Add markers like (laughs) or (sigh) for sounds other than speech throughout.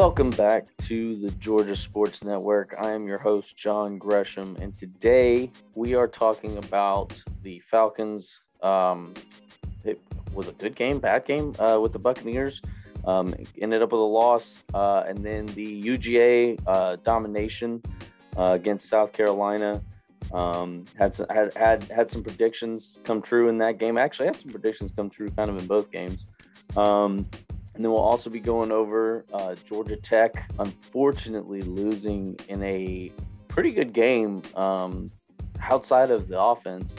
Welcome back to the Georgia Sports Network. I am your host, John Gresham, and today we are talking about the Falcons. Um, it was a good game, bad game uh, with the Buccaneers. Um, ended up with a loss, uh, and then the UGA uh, domination uh, against South Carolina. Um, had, some, had had had some predictions come true in that game. Actually, had some predictions come true kind of in both games. Um, and then we'll also be going over uh, Georgia Tech, unfortunately losing in a pretty good game um, outside of the offense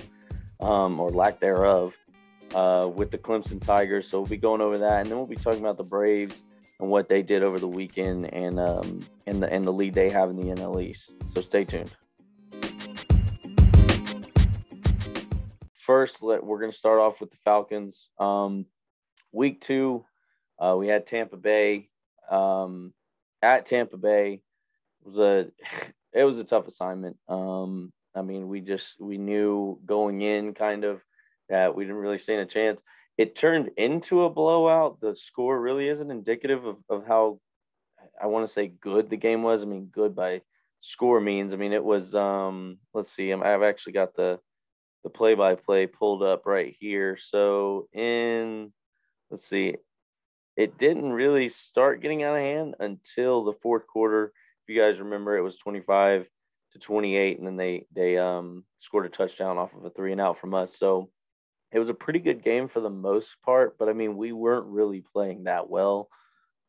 um, or lack thereof uh, with the Clemson Tigers. So we'll be going over that, and then we'll be talking about the Braves and what they did over the weekend and um, and the and the lead they have in the NL East. So stay tuned. First, let, we're going to start off with the Falcons. Um, week two uh, we had Tampa Bay um, at Tampa Bay. It was a (laughs) it was a tough assignment. Um, I mean, we just we knew going in kind of that we didn't really stand a chance. It turned into a blowout. The score really isn't indicative of, of how I want to say good the game was. I mean, good by score means. I mean, it was. Um, let's see. I've actually got the the play by play pulled up right here. So in let's see, it didn't really start getting out of hand until the fourth quarter. If you guys remember, it was 25 to 28, and then they they um, scored a touchdown off of a three and out from us. So it was a pretty good game for the most part. But I mean, we weren't really playing that well.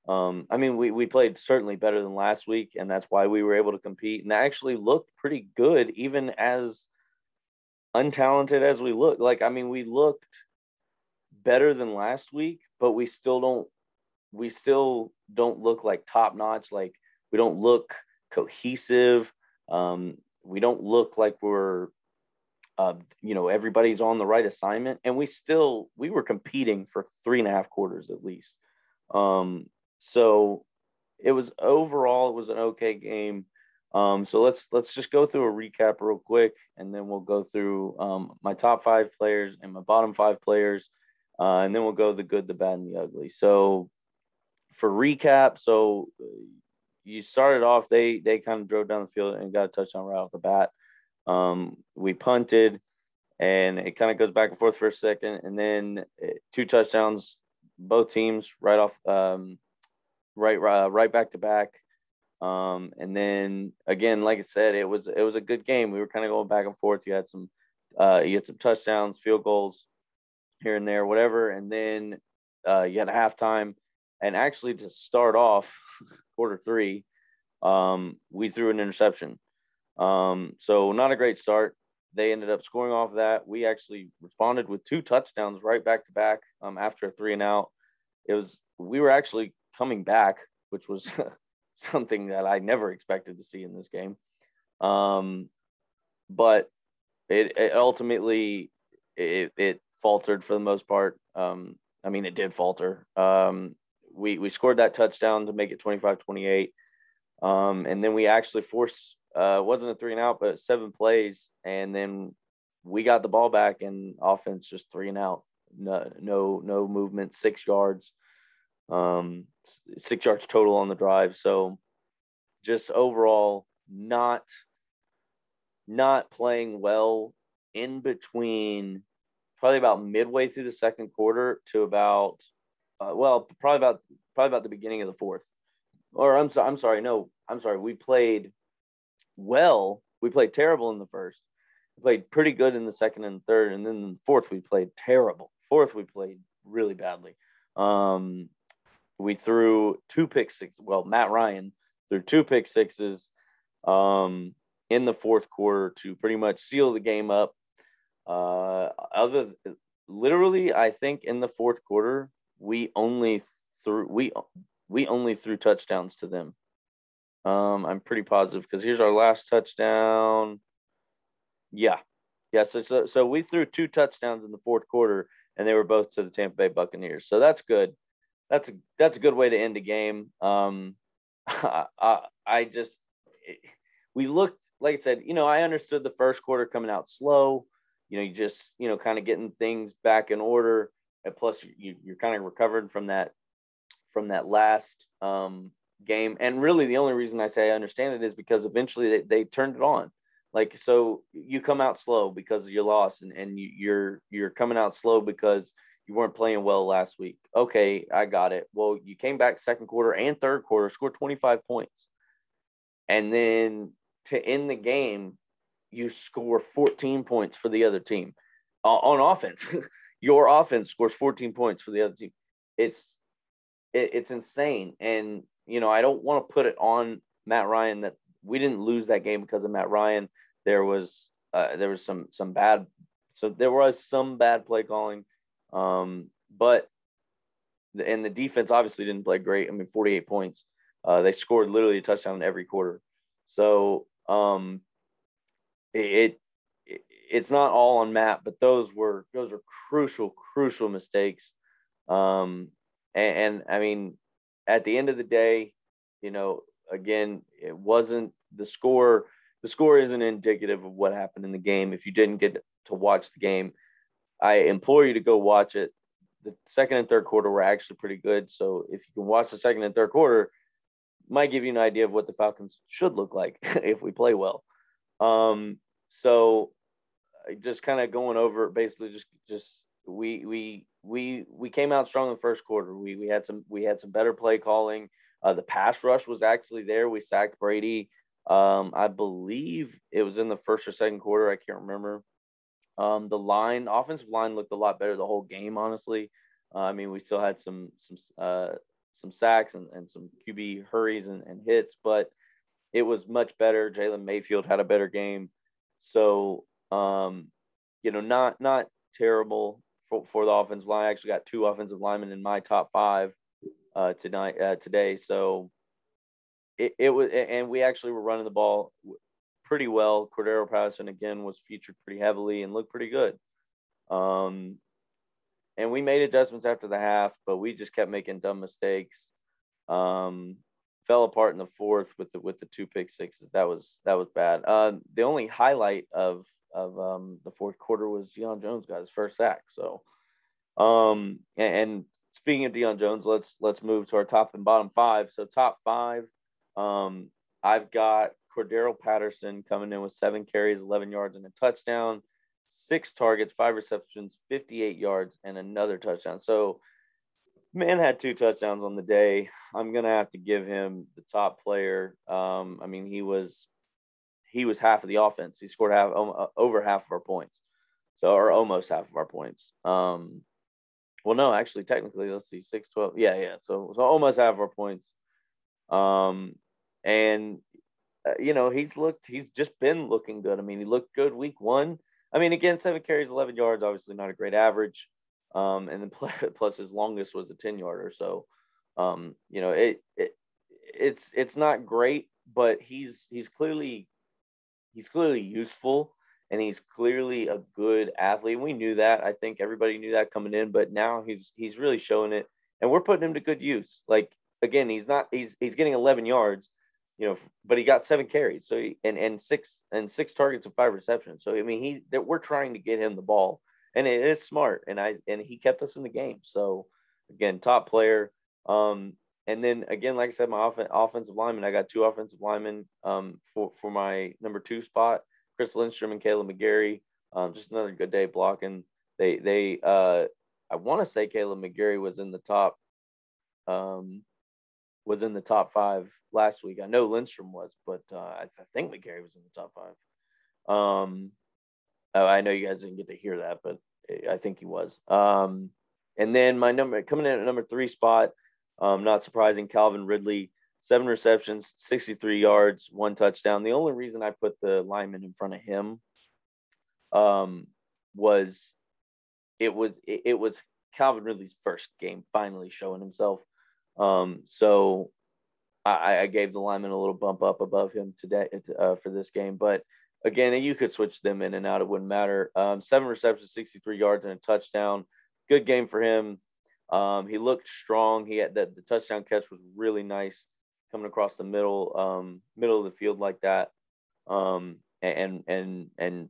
Um, I mean, we we played certainly better than last week, and that's why we were able to compete and actually looked pretty good, even as untalented as we look. Like, I mean, we looked better than last week, but we still don't we still don't look like top notch. Like we don't look cohesive. Um, we don't look like we're uh, you know everybody's on the right assignment and we still we were competing for three and a half quarters at least um, so it was overall it was an okay game um, so let's let's just go through a recap real quick and then we'll go through um, my top five players and my bottom five players uh, and then we'll go the good, the bad, and the ugly. So for recap, so you started off, they they kind of drove down the field and got a touchdown right off the bat. Um, we punted, and it kind of goes back and forth for a second, and then eh, two touchdowns, both teams right off, um, right uh, right back to back. Um, and then again, like I said, it was it was a good game. We were kind of going back and forth. You had some uh, you had some touchdowns, field goals, here and there, whatever. And then uh, you had a halftime. And actually, to start off (laughs) quarter three, um, we threw an interception. Um, so, not a great start. They ended up scoring off of that. We actually responded with two touchdowns right back to back um, after a three and out. It was, we were actually coming back, which was (laughs) something that I never expected to see in this game. Um, but it, it ultimately it, it faltered for the most part. Um, I mean, it did falter. Um, we, we scored that touchdown to make it 25 28. Um, and then we actually forced, uh, wasn't a three and out, but seven plays. And then we got the ball back and offense just three and out. No, no, no movement, six yards, um, six yards total on the drive. So just overall, not, not playing well in between probably about midway through the second quarter to about uh, well probably about probably about the beginning of the fourth. Or i'm sorry i'm sorry no i'm sorry we played well. We played terrible in the first. We played pretty good in the second and third and then in the fourth we played terrible. Fourth we played really badly. Um we threw two pick six well matt ryan threw two pick sixes um in the fourth quarter to pretty much seal the game up. Uh, other literally, I think in the fourth quarter we only threw we we only threw touchdowns to them. Um, I'm pretty positive because here's our last touchdown. Yeah, yeah. So, so so we threw two touchdowns in the fourth quarter, and they were both to the Tampa Bay Buccaneers. So that's good. That's a that's a good way to end a game. Um, (laughs) I, I just we looked like I said. You know, I understood the first quarter coming out slow you know, you just, you know, kind of getting things back in order. And plus you, you're kind of recovered from that, from that last, um, game. And really, the only reason I say I understand it is because eventually they, they turned it on. Like so, you come out slow because of your loss, and and you, you're you're coming out slow because you weren't playing well last week. Okay, I got it. Well, you came back second quarter and third quarter, scored 25 points. And then to end the game, you score 14 points for the other team uh, on offense. (laughs) Your offense scores 14 points for the other team. It's it, it's insane. And you know, I don't want to put it on Matt Ryan that we didn't lose that game because of Matt Ryan. There was uh, there was some some bad so there was some bad play calling um, but and the defense obviously didn't play great. I mean, 48 points. Uh, they scored literally a touchdown every quarter. So um, it it's not all on Matt, but those were those are crucial, crucial mistakes. Um, and, and I mean, at the end of the day, you know, again, it wasn't the score. The score isn't indicative of what happened in the game. If you didn't get to watch the game, I implore you to go watch it. The second and third quarter were actually pretty good. So if you can watch the second and third quarter, might give you an idea of what the Falcons should look like (laughs) if we play well. Um, so just kind of going over basically just just we we we we came out strong in the first quarter. We we had some we had some better play calling. Uh, the pass rush was actually there. We sacked Brady. Um, I believe it was in the first or second quarter. I can't remember. Um, the line, offensive line looked a lot better the whole game, honestly. Uh, I mean, we still had some some uh, some sacks and, and some QB hurries and, and hits, but it was much better. Jalen Mayfield had a better game, so um, you know, not not terrible for, for the offensive line. I actually got two offensive linemen in my top five uh, tonight uh, today, so it, it was, and we actually were running the ball pretty well. Cordarrelle Patterson again was featured pretty heavily and looked pretty good. Um, and we made adjustments after the half, but we just kept making dumb mistakes. Um, fell apart in the fourth with the with the two pick sixes. That was that was bad. Uh, the only highlight of of um, the fourth quarter was Deion Jones got his first sack. So, um, and, and speaking of Deion Jones, let's let's move to our top and bottom five. So top five, um, I've got Cordarrelle Patterson coming in with seven carries, 11 yards, and a touchdown, six targets, five receptions, 58 yards, and another touchdown. So, man had two touchdowns on the day. I'm gonna have to give him the top player. Um, I mean, he was he was half of the offense. He scored half uh, over half of our points, so or almost half of our points. Um, well, no, actually, technically, let's see, six, 12. Yeah, yeah. So, so almost half of our points. Um, and uh, you know, he's looked, he's just been looking good. I mean, he looked good week one. I mean, again, seven carries, 11 yards, obviously not a great average. Um, and then (laughs) plus his longest was a 10 yarder. So, um, you know, it, it, it's, it's not great, but he's, he's clearly, he's clearly useful and he's clearly a good athlete. We knew that. I think everybody knew that coming in, but now he's, he's really showing it and we're putting him to good use. Like, again, he's not, he's, he's getting 11 yards, you know, but he got seven carries, so he, and and six and six targets and five receptions. So I mean, he that we're trying to get him the ball, and it is smart, and I and he kept us in the game. So again, top player. Um, and then again, like I said, my off- offensive lineman, I got two offensive linemen um, for for my number two spot, Chris Lindstrom and Kaleb McGary. Um, just another good day blocking. They they uh, I want to say Kaleb McGary was in the top um, was in the top five last week. I know Lindstrom was, but uh, I, I, think McGary was in the top five. Um, oh, I know you guys didn't get to hear that, but I think he was. Um, and then my number coming in at number three spot, um, not surprising, Calvin Ridley, seven receptions, 63 yards, one touchdown. The only reason I put the lineman in front of him um, was it was it, it was Calvin Ridley's first game finally showing himself. Um, so I, I, gave the lineman a little bump up above him today uh, for this game. But again, you could switch them in and out; it wouldn't matter. Um, seven receptions, 63 yards, and a touchdown. Good game for him. Um, he looked strong. He had that the touchdown catch was really nice, coming across the middle, um, middle of the field like that. Um, and and and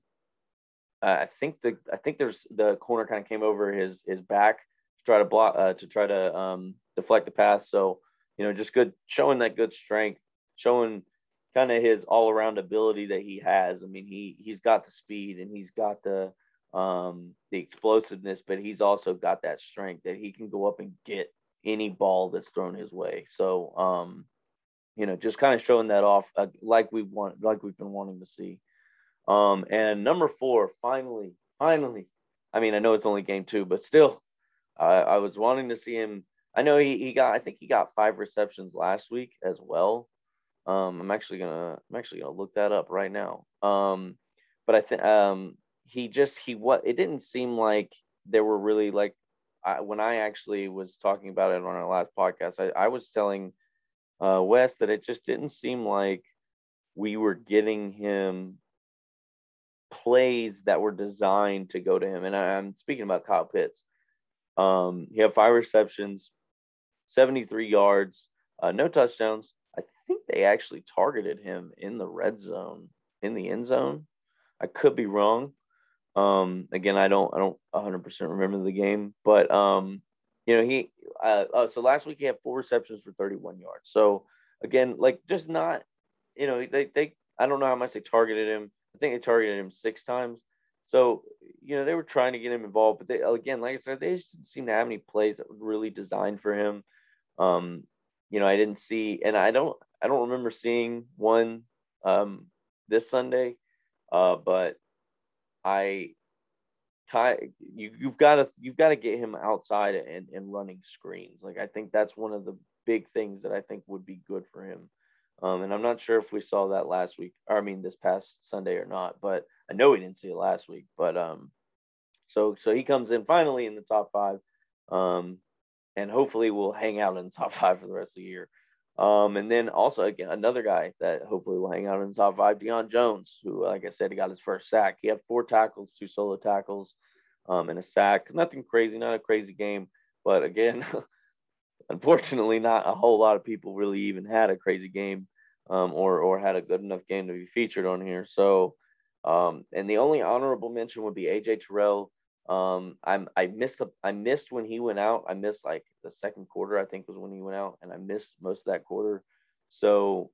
I think the I think there's the corner kind of came over his his back to try to block uh, to try to um, deflect the pass. So you know, just good showing that good strength, showing kind of his all around ability that he has. I mean, he he's got the speed and he's got the um the explosiveness, but he's also got that strength that he can go up and get any ball that's thrown his way. So um you know, just kind of showing that off uh, like we want like we've been wanting to see. Um and number 4, finally, finally. I mean, I know it's only game 2, but still I, I was wanting to see him I know he, he got I think he got 5 receptions last week as well. Um, I'm actually gonna I'm actually gonna look that up right now. Um, but I think um, he just he what it didn't seem like there were really like I, when I actually was talking about it on our last podcast, I, I was telling uh, Wes that it just didn't seem like we were getting him plays that were designed to go to him. And I, am speaking about Kyle Pitts. Um, he had five receptions, 73 yards, uh, no touchdowns, I think they actually targeted him in the red zone, in the end zone. I could be wrong. Um, again, I don't, I don't 100% remember the game, but um, you know, he, uh, uh, so last week he had four receptions for 31 yards. So again, like just not, you know, they, they, I don't know how much they targeted him. I think they targeted him six times. So, you know, they were trying to get him involved, but they, again, like I said, they just didn't seem to have any plays that were really designed for him. Um, you know, I didn't see, and I don't, I don't remember seeing one um, this Sunday, uh, but I you you've got to you've got to get him outside and, and running screens. Like I think that's one of the big things that I think would be good for him. Um, and I'm not sure if we saw that last week, or I mean this past Sunday or not, but I know we didn't see it last week. But um, so so he comes in finally in the top five, um, and hopefully we'll hang out in the top five for the rest of the year. Um, and then also again another guy that hopefully will hang out in the top five, Deion Jones, who like I said, he got his first sack. He had four tackles, two solo tackles, um, and a sack. Nothing crazy, not a crazy game, but again, (laughs) unfortunately, not a whole lot of people really even had a crazy game, um, or or had a good enough game to be featured on here. So, um, and the only honorable mention would be AJ Terrell. Um, I'm I missed the I missed when he went out. I missed like the second quarter, I think was when he went out, and I missed most of that quarter. So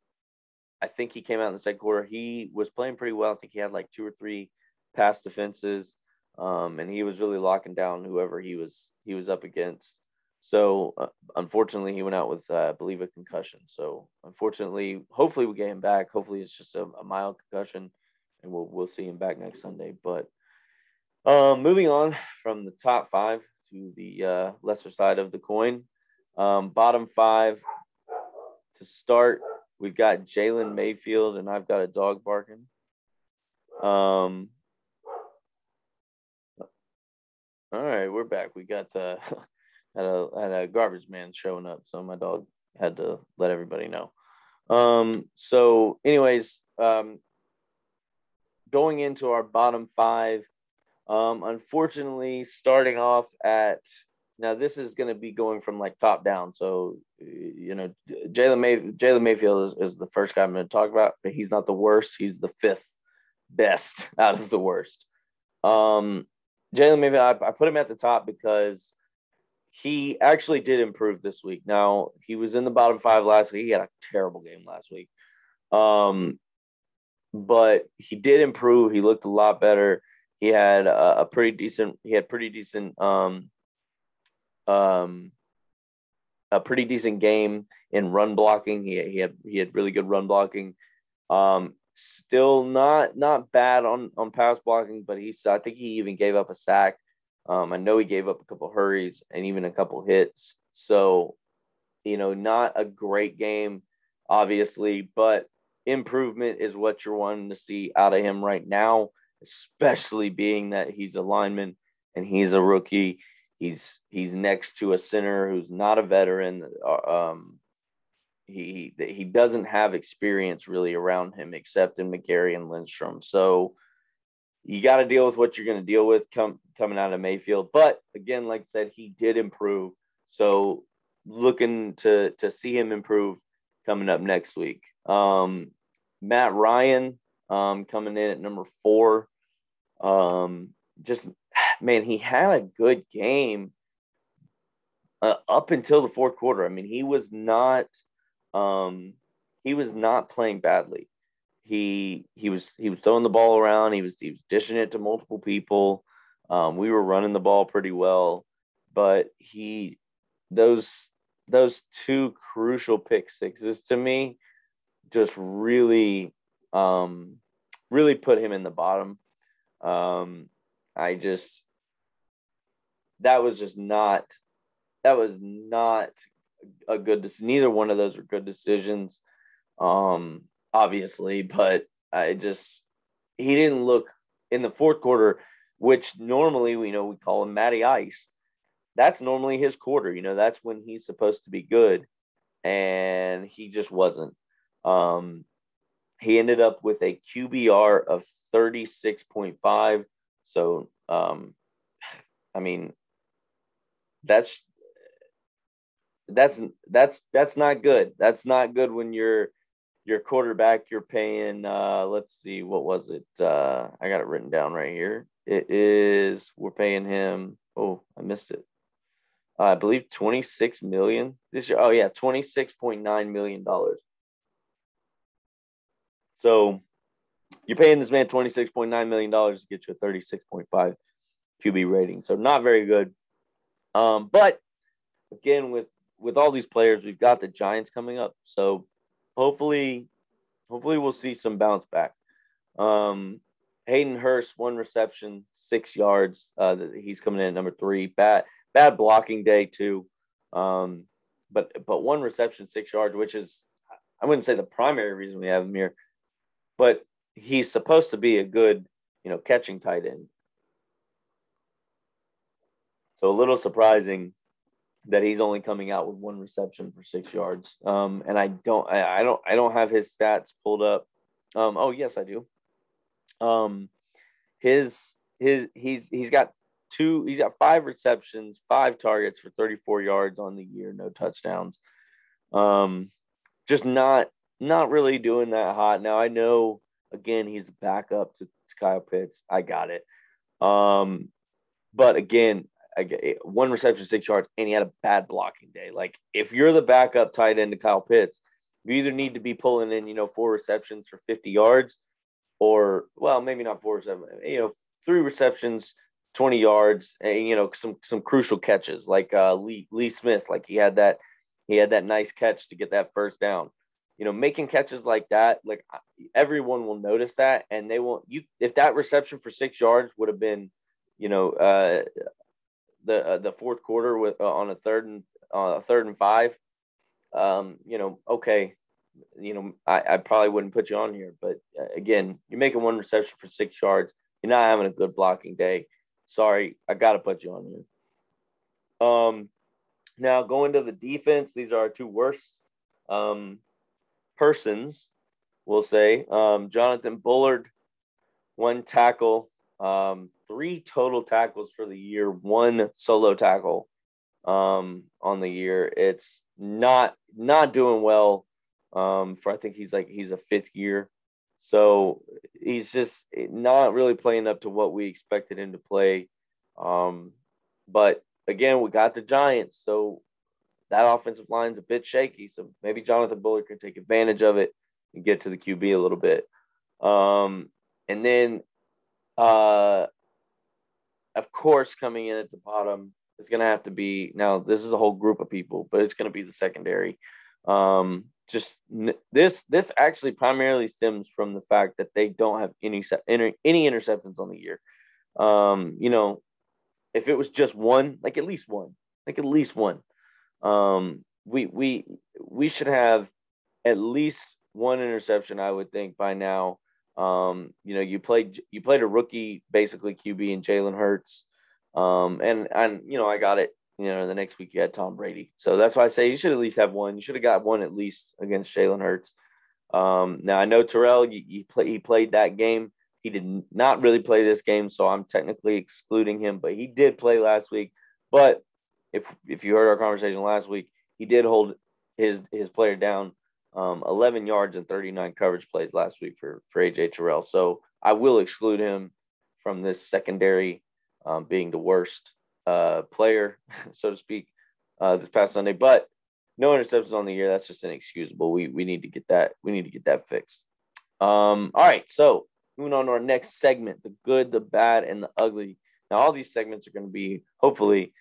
I think he came out in the second quarter. He was playing pretty well. I think he had like two or three pass defenses, um, and he was really locking down whoever he was he was up against. So uh, unfortunately, he went out with uh, I believe a concussion. So unfortunately, hopefully we get him back. Hopefully it's just a, a mild concussion, and we'll we'll see him back next Sunday. But um, moving on from the top five to the uh, lesser side of the coin. Um, bottom five to start, we've got Jalen Mayfield, and I've got a dog barking. Um, all right, we're back. We got uh, (laughs) had a had a garbage man showing up, so my dog had to let everybody know. Um, so, anyways, um, going into our bottom five um, unfortunately, starting off at now, this is going to be going from like top down. So, you know, Jalen May Jalen Mayfield is, is the first guy I'm going to talk about, but he's not the worst. He's the fifth best (laughs) out of the worst. Um, Jalen Mayfield, I, I put him at the top because he actually did improve this week. Now he was in the bottom five last week. He had a terrible game last week. Um, but he did improve. He looked a lot better. He had a, a pretty decent. He had pretty decent. Um, um, a pretty decent game in run blocking. He, he had he had really good run blocking. Um, still not not bad on on pass blocking, but he's I think he even gave up a sack. Um, I know he gave up a couple hurries and even a couple hits. So, you know, not a great game, obviously, but improvement is what you're wanting to see out of him right now especially being that he's a lineman and he's a rookie. He's he's next to a center who's not a veteran. Uh, um, he he doesn't have experience really around him except in McGary and Lindstrom. So you got to deal with what you're going to deal with come, coming out of Mayfield. But again, like I said, he did improve. So looking to to see him improve coming up next week. Um, Matt Ryan, um, coming in at number four. Um, just man, he had a good game, uh, up until the fourth quarter. I mean, he was not um, he was not playing badly. He he was he was throwing the ball around. He was he was dishing it to multiple people. Um, we were running the ball pretty well, but he those those two crucial pick sixes to me just really um, really put him in the bottom. Um, I just that was just not that was not a good decision. Neither one of those were good decisions, um, obviously, but I just he didn't look in the fourth quarter, which normally we know we call him Matty Ice. That's normally his quarter, you know, that's when he's supposed to be good. And he just wasn't. Um, he ended up with a QBR of 36.5. So, um, I mean, that's that's that's that's not good. That's not good when you're your quarterback you're paying uh let's see what was it? Uh i got it written down right here. It is we're paying him oh i missed it. Uh, i believe 26 million this year. Oh yeah 26.9 million dollars so you're paying this man $26.9 million to get you a 36.5 QB rating. So not very good. Um, but again, with with all these players, we've got the Giants coming up. So hopefully, hopefully we'll see some bounce back. Um, Hayden Hurst, one reception, six yards. Uh, he's coming in at number three. Bad bad blocking day too. Um, but but one reception, six yards, which is I wouldn't say the primary reason we have him here, but he's supposed to be a good, you know, catching tight end. So a little surprising that he's only coming out with one reception for six yards. Um, and I don't, I, I, don't, I don't have his stats pulled up. Um, oh yes, I do. Um, his, his, he's, he's got two, he's got five receptions, five targets for 34 yards on the year, no touchdowns. Um, just not not really doing that hot. Now I know again he's the backup to, to Kyle Pitts. I got it. Um, but again, I get one reception, six yards, and he had a bad blocking day. Like if you're the backup tight end to Kyle Pitts, you either need to be pulling in, you know, four receptions for 50 yards, or well, maybe not four seven, you know, three receptions, 20 yards, and you know, some some crucial catches like uh Lee Lee Smith, like he had that he had that nice catch to get that first down you know, making catches like that, like everyone will notice that, and they will. You if that reception for six yards would have been, you know, uh, the uh, the fourth quarter with uh, on a third and uh, third and five, um, you know, okay, you know, I, I probably wouldn't put you on here, but uh, again, you're making one reception for six yards. You're not having a good blocking day. Sorry, I got to put you on here. Um, now going to the defense, these are our two worst. Um, persons, we'll say. Um, Jonathan Bullard, one tackle, um, three total tackles for the year, one solo tackle um, on the year. It's not not doing well. Um, for I think he's like he's a fifth year, so he's just not really playing up to what we expected him to play. Um, but again, we got the Giants, so that offensive line's a bit shaky. So maybe Jonathan Bullard can take advantage of it and get to the QB a little bit. Um, and then, uh, of course, coming in at the bottom, it's going to have to be now. This is a whole group of people, but it's going to be the secondary. Um, just this this actually primarily stems from the fact that they don't have any any interceptions on the year. Um, you know, if it was just one, like at least one, like at least one, um, we we we should have at least one interception, I would think, by now. Um, you know, you played you played a rookie basically QB in Jalen Hurts. Um, and and you know, I got it. You know, the next week you had Tom Brady. So that's why I say you should at least have one. You should have got one at least against Jalen Hurts. Um, now I know Terrell, you, you play, he played that game. He did not really play this game, so I'm technically excluding him, but he did play last week. But if if you heard our conversation last week, he did hold his his player down um, 11 yards and 39 coverage plays last week for for AJ Terrell. So I will exclude him from this secondary um, being the worst uh, player, (laughs) so to speak. uh, this past Sunday. But no interceptions on the year. That's just inexcusable. We we need to get that. We need to get that fixed. Um, all right. So moving on to our next segment: the good, the bad, and the ugly. Now, all these segments are going to be hopefully,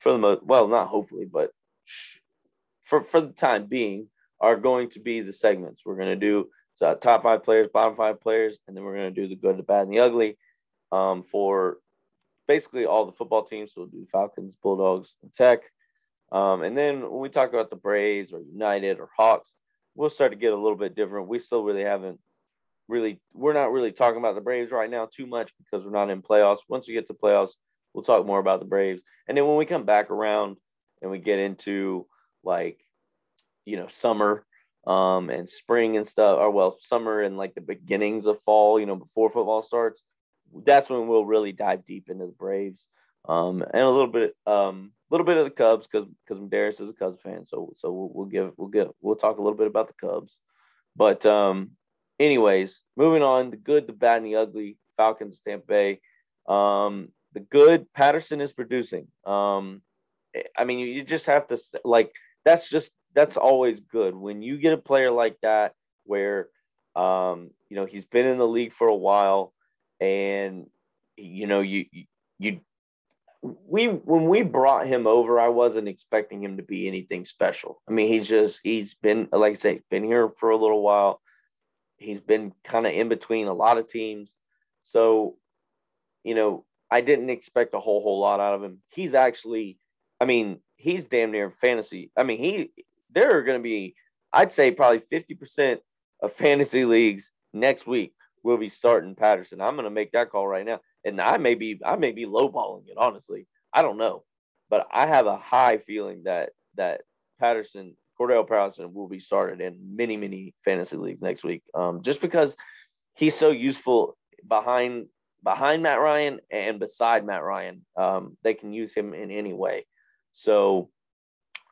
for the most well, not hopefully, but for for the time being, are going to be the segments. We're going to do so top five players, bottom five players, and then we're going to do the good, the bad, and the ugly um, for basically all the football teams. So we'll do Falcons, Bulldogs, and Tech. Um, and then when we talk about the Braves or United or Hawks, we'll start to get a little bit different. We still really haven't really, we're not really talking about the Braves right now too much because we're not in playoffs. Once we get to playoffs, we'll talk more about the Braves. And then when we come back around and we get into like, you know, summer um, and spring and stuff, or well, summer and like the beginnings of fall, you know, before football starts, that's when we'll really dive deep into the Braves um, and a little bit, um, little bit of the Cubs because because Darius is a Cubs fan, so so we'll, we'll give we'll get we'll talk a little bit about the Cubs, but um, anyways, moving on, the good, the bad, and the ugly. Falcons, Tampa Bay. Um, the good, Patterson is producing. Um, I mean, you just have to like that's just that's always good. When you get a player like that where um, you know he's been in the league for a while and you know you you we when we brought him over i wasn't expecting him to be anything special. I mean he's just he's been like i say been here for a little while. He's been kind of in between a lot of teams. So you know i didn't expect a whole whole lot out of him he's actually i mean he's damn near fantasy i mean he there are going to be i'd say probably 50% of fantasy leagues next week will be starting Patterson. I'm going to make that call right now, and I may be I may be lowballing it. Honestly, I don't know, but I have a high feeling that that Patterson, Cordell Patterson, will be started in many many fantasy leagues next week. Um, just because he's so useful behind behind Matt Ryan and beside Matt Ryan. Um, they can use him in any way. So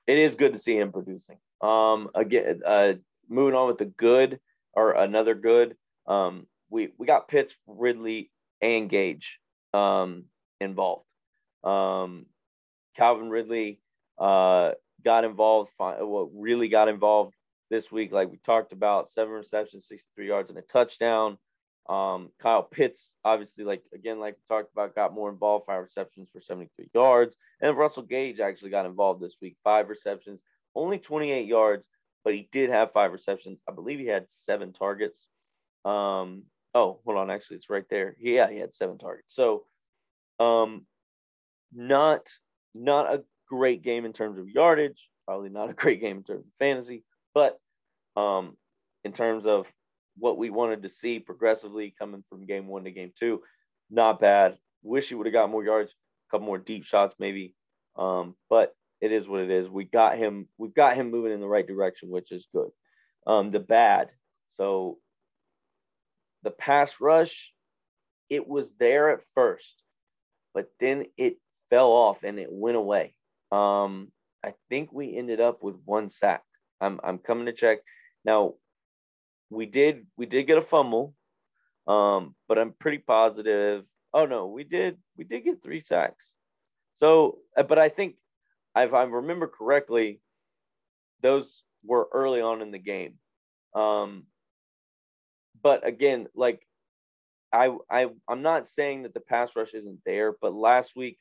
it is good to see him producing. Um, again, uh, moving on with the good or another good. Um, we we got Pitts, Ridley, and Gage um, involved. Um, Calvin Ridley uh, got involved. What really got involved this week, like we talked about, seven receptions, 63 yards, and a touchdown. Um, Kyle Pitts, obviously, like again, like we talked about, got more involved, five receptions for 73 yards. And Russell Gage actually got involved this week, five receptions, only 28 yards, but he did have five receptions. I believe he had seven targets. Um, Oh, hold on. Actually, it's right there. Yeah, he had seven targets. So, um, not not a great game in terms of yardage. Probably not a great game in terms of fantasy, but um, in terms of what we wanted to see progressively coming from game one to game two, not bad. Wish he would have got more yards, a couple more deep shots maybe. Um, but it is what it is. We got him. We've got him moving in the right direction, which is good. Um, the bad. So the pass rush, it was there at first, but then it fell off and it went away. Um, I think we ended up with one sack. I'm I'm coming to check. Now, we did we did get a fumble, um, but I'm pretty positive. Oh no, we did we did get three sacks. So, uh, but I think if I remember correctly, those were early on in the game. Um, but again, like I I I'm not saying that the pass rush isn't there, but last week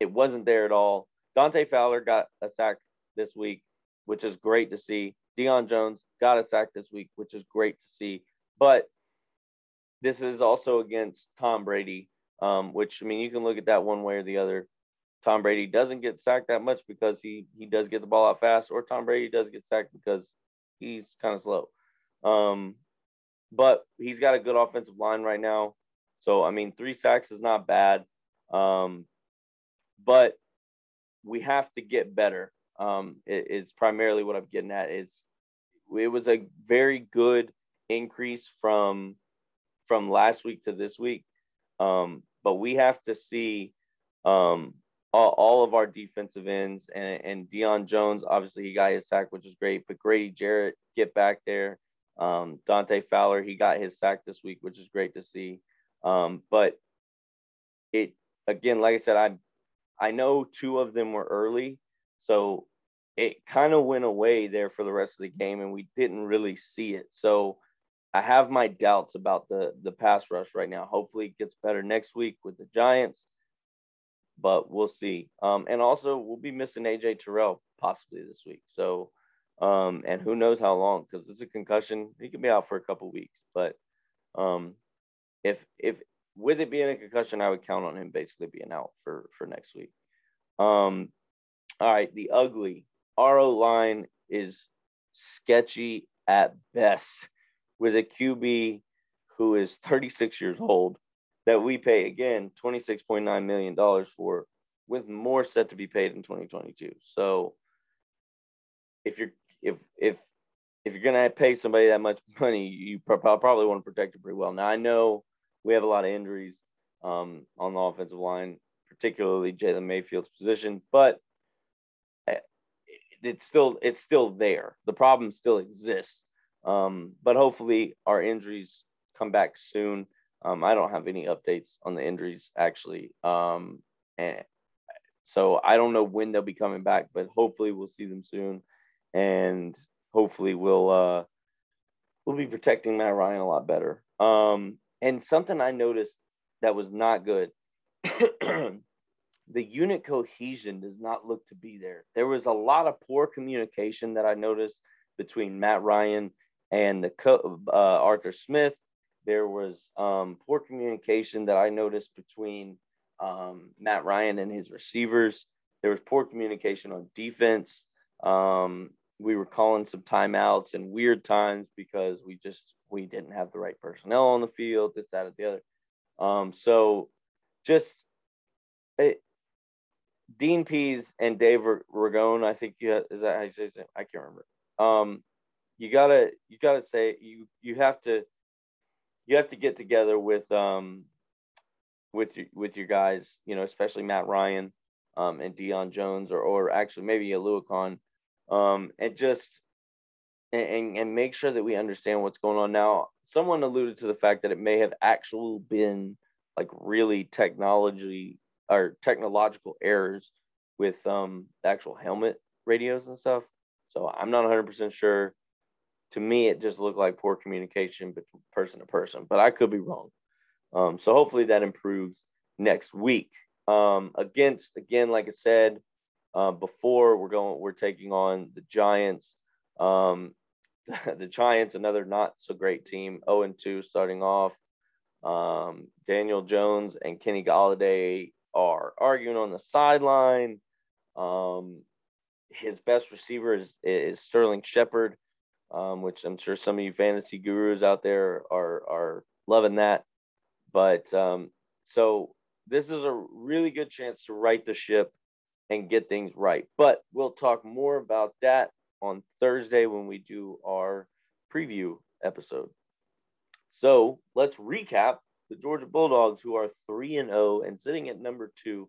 it wasn't there at all. Dante Fowler got a sack this week, which is great to see. Deion Jones got a sack this week, which is great to see. But this is also against Tom Brady, um, which I mean you can look at that one way or the other. Tom Brady doesn't get sacked that much because he he does get the ball out fast, or Tom Brady does get sacked because he's kind of slow. Um, but he's got a good offensive line right now. So I mean, three sacks is not bad, um, but we have to get better. Um, it, it's primarily what I'm getting at. It's it was a very good increase from from last week to this week, um, but we have to see um, all, all, of our defensive ends and, and Deion Jones. Obviously, he got his sack, which is great. But Grady Jarrett get back there. Um, Dante Fowler, he got his sack this week, which is great to see. Um, but it again, like I said, I I know two of them were early, So it kind of went away there for the rest of the game, and we didn't really see it. So I have my doubts about the the pass rush right now. Hopefully, it gets better next week with the Giants, but we'll see. Um, and also, we'll be missing AJ Terrell possibly this week. So, um, and who knows how long? Because it's a concussion. He could be out for a couple weeks. But um, if if with it being a concussion, I would count on him basically being out for for next week. Um, all right, the ugly RO line is sketchy at best with a QB who is 36 years old that we pay again $26.9 million for, with more set to be paid in 2022. So if you're if if if you're gonna pay somebody that much money, you probably want to protect it pretty well. Now I know we have a lot of injuries um, on the offensive line, particularly Jalen Mayfield's position, but it's still it's still there. The problem still exists. Um, but hopefully our injuries come back soon. Um, I don't have any updates on the injuries actually. Um, and so I don't know when they'll be coming back, but hopefully we'll see them soon. And hopefully we'll uh, we'll be protecting Matt Ryan a lot better. Um, and something I noticed that was not good. (clears throat) the unit cohesion does not look to be there. There was a lot of poor communication that I noticed between Matt Ryan and the co- uh, Arthur Smith. There was um, poor communication that I noticed between um, Matt Ryan and his receivers. There was poor communication on defense. Um, we were calling some timeouts and weird times because we just we didn't have the right personnel on the field. This, that, or the other. Um, so just it, Dean Pees and Dave Ragone, I think you is that how you say it? I can't remember. Um, you gotta you gotta say you you have to you have to get together with um with your with your guys, you know, especially Matt Ryan um and Deion Jones or or actually maybe a um and just and, and make sure that we understand what's going on now. Someone alluded to the fact that it may have actually been like really technology or technological errors with um the actual helmet radios and stuff. So I'm not 100% sure to me, it just looked like poor communication between person to person, but I could be wrong. Um, so hopefully that improves next week. Um, against again, like I said uh, before, we're going, we're taking on the Giants. Um, (laughs) the Giants, another not so great team, 0 and 2 starting off. Um, Daniel Jones and Kenny Golladay are arguing on the sideline. Um, his best receiver is, is Sterling Shepard um, which I'm sure some of you fantasy gurus out there are are loving that. But um, so this is a really good chance to right the ship and get things right. But we'll talk more about that on Thursday when we do our preview episode. So let's recap the Georgia Bulldogs, who are 3 and 0 and sitting at number two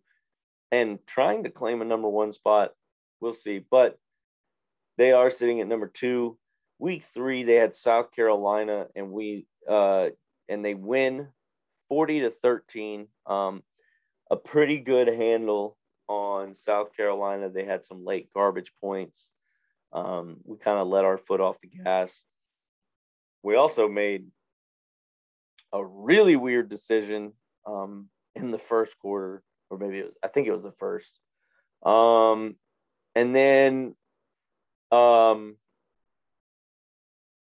and trying to claim a number one spot. We'll see. But they are sitting at number two week three they had South Carolina and we uh and they win 40 to 13. Um, a pretty good handle on South Carolina. They had some late garbage points. Um, we kind of let our foot off the gas. We also made a really weird decision um, in the first quarter, or maybe it was, I think it was the first. Um, and then um,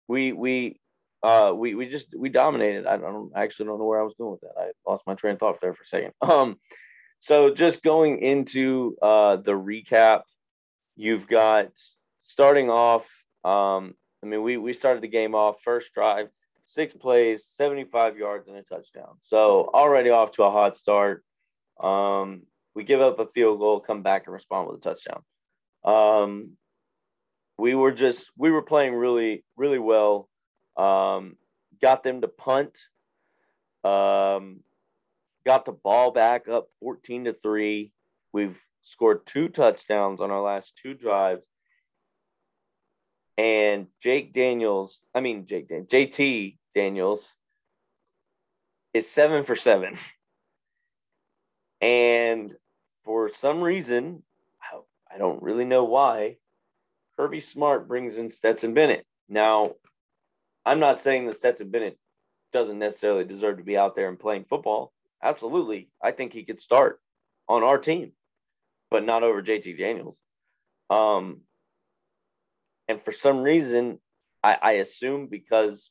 we we uh we we just we dominated. I don't I actually don't know where I was going with that. I lost my train of thought there for a second. (laughs) Um, so just going into uh the recap, you've got starting off. Um, I mean we we started the game off first drive, six plays, seventy five yards and a touchdown. So already off to a hot start. Um, we give up a field goal, come back and respond with a touchdown. Um, we were just we were playing really really well. Um, got them to punt. Um, got the ball back up 14 to 3. We've scored two touchdowns on our last two drives. And Jake Daniels, I mean Jake Dan, JT Daniels is 7 for 7. And for some reason, I don't really know why Kirby Smart brings in Stetson Bennett. Now, I'm not saying that Stetson Bennett doesn't necessarily deserve to be out there and playing football. Absolutely. I think he could start on our team, but not over JT Daniels. Um, and for some reason, I, I assume because,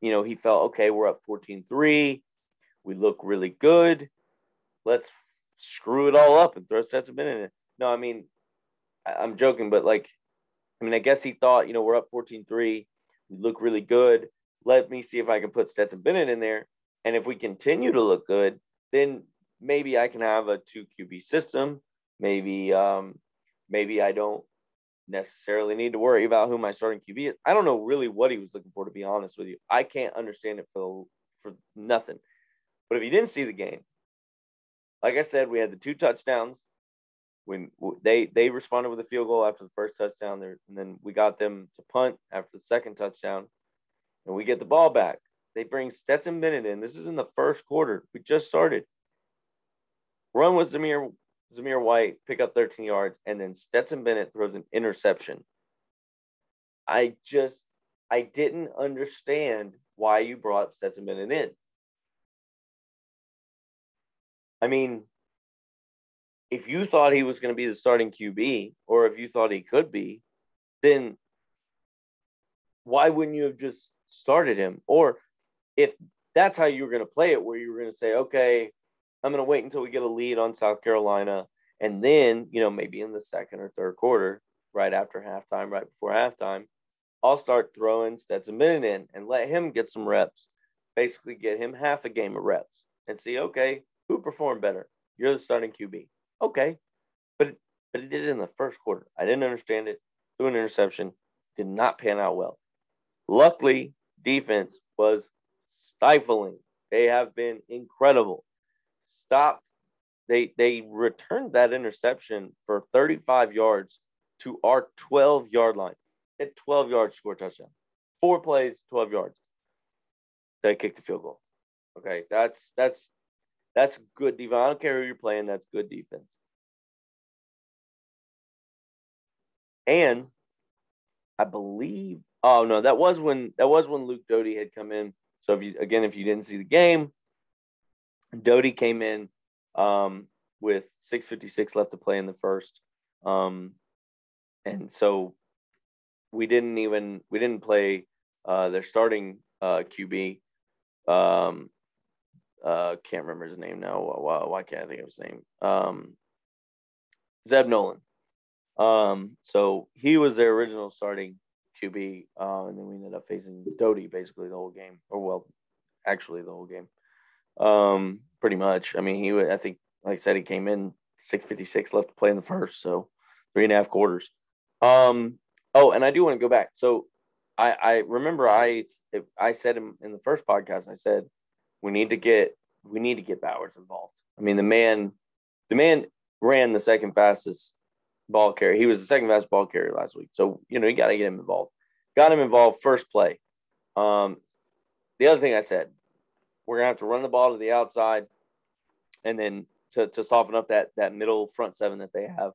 you know, he felt, okay, we're up 14 3. We look really good. Let's screw it all up and throw Stetson Bennett in it. No, I mean, I'm joking, but like, I mean, I guess he thought, you know, we're up 14 3. We look really good. Let me see if I can put Stetson Bennett in there. And if we continue to look good, then maybe I can have a two QB system. Maybe, um, maybe I don't necessarily need to worry about who my starting QB is. I don't know really what he was looking for, to be honest with you. I can't understand it for for nothing. But if you didn't see the game, like I said, we had the two touchdowns. When they they responded with a field goal after the first touchdown, there, and then we got them to punt after the second touchdown, and we get the ball back. They bring Stetson Bennett in. This is in the first quarter. We just started. Run with Zamir Zamir White, pick up 13 yards, and then Stetson Bennett throws an interception. I just I didn't understand why you brought Stetson Bennett in. I mean, if you thought he was going to be the starting QB, or if you thought he could be, then why wouldn't you have just started him? Or if that's how you were going to play it, where you were going to say, okay, I'm going to wait until we get a lead on South Carolina. And then, you know, maybe in the second or third quarter, right after halftime, right before halftime, I'll start throwing Stetson Bennett in and let him get some reps, basically get him half a game of reps and see, okay, who performed better? You're the starting QB. Okay. But it, but he did it in the first quarter. I didn't understand it. Threw an interception. Did not pan out well. Luckily, defense was stifling. They have been incredible stopped. They they returned that interception for 35 yards to our 12 yard line. At 12 yards, score touchdown. Four plays, 12 yards. They kicked the field goal. Okay, that's that's that's good defense. I don't care who you're playing. That's good defense. And I believe, oh no, that was when that was when Luke Doty had come in. So if you again, if you didn't see the game, Doty came in um, with 656 left to play in the first. Um, and so we didn't even we didn't play uh, their starting uh, QB. Um, uh, can't remember his name now. Why, why can't I think of his name? Um, Zeb Noland. Um, so he was their original starting QB, uh, and then we ended up facing Doty basically the whole game, or well, actually the whole game. Um, pretty much. I mean, he would. I think, like I said, he came in six fifty six left to play in the first, so three and a half quarters. Um. Oh, and I do want to go back. So, I I remember I I said in, in the first podcast I said we need to get we need to get Bowers involved. I mean, the man the man ran the second fastest ball carrier. He was the second fastest ball carrier last week. So, you know, you got to get him involved. Got him involved first play. Um, the other thing I said, we're gonna have to run the ball to the outside, and then to, to soften up that that middle front seven that they have,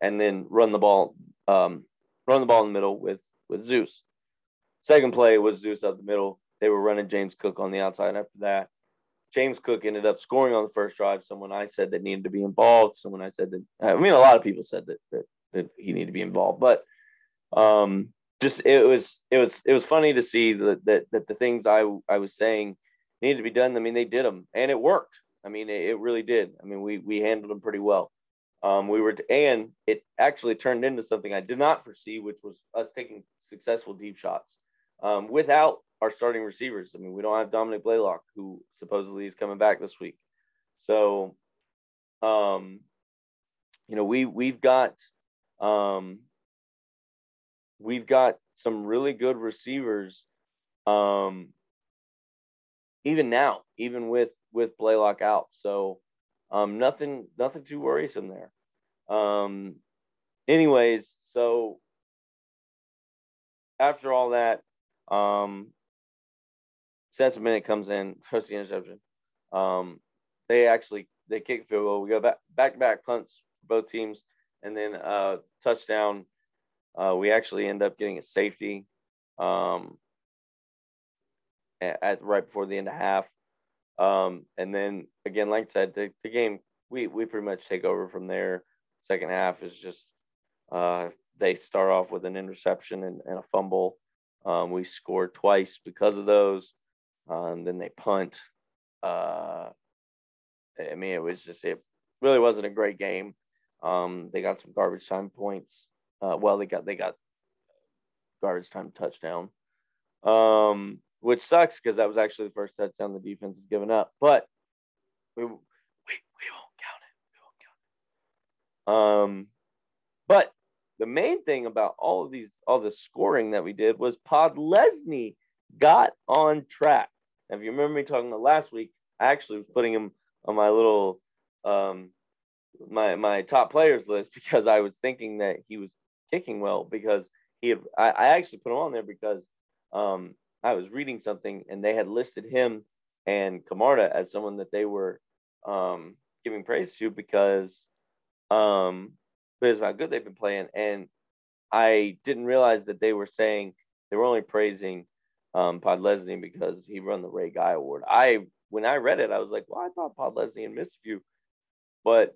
and then run the ball um, run the ball in the middle with with Zeus. Second play was Zeus up the middle. They were running James Cook on the outside. After that, James Cook ended up scoring on the first drive. Someone I said that needed to be involved. Someone I said that I mean a lot of people said that that, that he needed to be involved, but um, just it was it was it was funny to see that that, that the things I I was saying needed to be done. I mean, they did them, and it worked. I mean, it, it really did. I mean, we we handled them pretty well. Um, we were, and it actually turned into something I did not foresee, which was us taking successful deep shots um, without our starting receivers. I mean, we don't have Dominick Blaylock, who supposedly is coming back this week. So, um, you know, we we've got um, we've got some really good receivers um, even now, even with with Blaylock out. So um, nothing nothing too worrisome there. Um, anyways, so after all that, um, Stetson Bennett comes in, throws the interception. Um, they actually they kick field goal. We go back back to back punts for both teams. and then uh, touchdown. Uh, we actually end up getting a safety um, at, right before the end of half. Um, and then again, like I said, the, the game we we pretty much take over from there. Second half is just uh, they start off with an interception and, and a fumble. Um, we scored twice because of those. Um, then they punt. Uh, I mean, it was just it really wasn't a great game. Um, they got some garbage time points. Uh, well, they got they got garbage time touchdown, um, which sucks because that was actually the first touchdown the defense has given up. But we we, we won't count it. We won't count it. Um, but the main thing about all of these all the scoring that we did was Podlesny got on track. Now, if you remember me talking about last week, I actually was putting him on my little um, my my top players list (laughs) because I was thinking that he was kicking well because he had I, I actually put him on there because um, I was reading something and they had listed him and Camarda as someone that they were um, giving praise to because um, because of how good they've been playing and I didn't realize that they were saying they were only praising um, Podlesny because he won the Ray Guy Award. I when I read it, I was like, well, I thought Podlesny had missed a few, but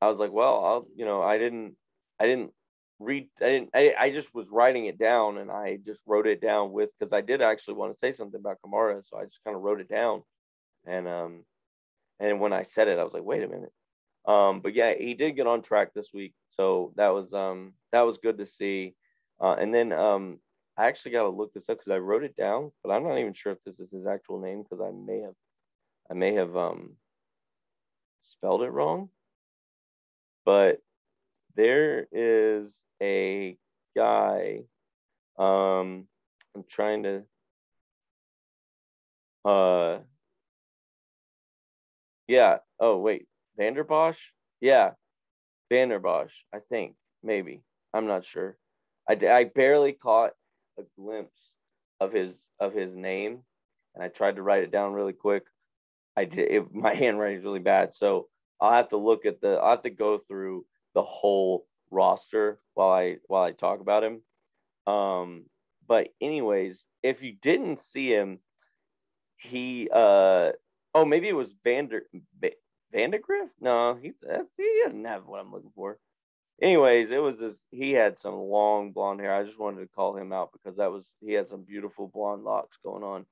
I was like, well, I'll, you know, I didn't, I didn't read, I didn't, I, I just was writing it down and I just wrote it down with, cause I did actually want to say something about Camarda. So I just kind of wrote it down. And, um, and when I said it, I was like, wait a minute. Um, but yeah, he did get on track this week. So that was, um, that was good to see. Uh, and then, um, I actually got to look this up because I wrote it down, but I'm not even sure if this is his actual name because I may have, I may have um, spelled it wrong. But there is a guy. Um, I'm trying to. Uh. Yeah. Oh wait, Vanderbosch. Yeah, Vanderbosch. I think maybe. I'm not sure. I, I barely caught a glimpse of his of his name, and I tried to write it down really quick. I did. It, my (laughs) handwriting is really bad, so I'll have to look at the. I'll have to go through the whole roster while I while I talk about him. Um, but anyways, if you didn't see him, he uh oh maybe it was Vander Vandegrift. No, he's he doesn't have what I'm looking for anyways, it was this. he had some long blonde hair. I just wanted to call him out because that was he had some beautiful blonde locks going on.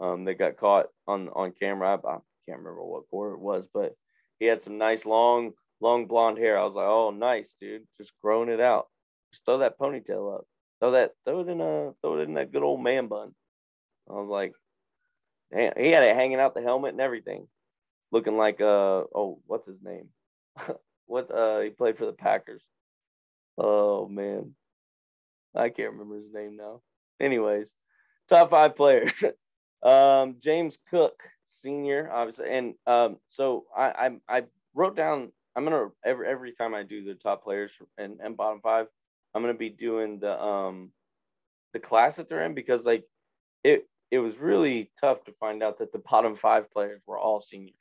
Um, they got caught on on camera. I, I can't remember what quarter it was, but he had some nice long long blonde hair. I was like, oh, nice, dude, just growing it out. Just throw that ponytail up. Throw that throw it in a throw it in that good old man bun. I was like, damn, he had it hanging out the helmet and everything, looking like uh oh, what's his name? (laughs) What uh he played for the Packers. Oh man. I can't remember his name now. Anyways, top five players. (laughs) um, James Cook, senior, obviously, and um, so I, I I wrote down. I'm gonna every every time I do the top players and, and bottom five, I'm gonna be doing the um the class that they're in because like it it was really tough to find out that the (laughs) bottom five players were all seniors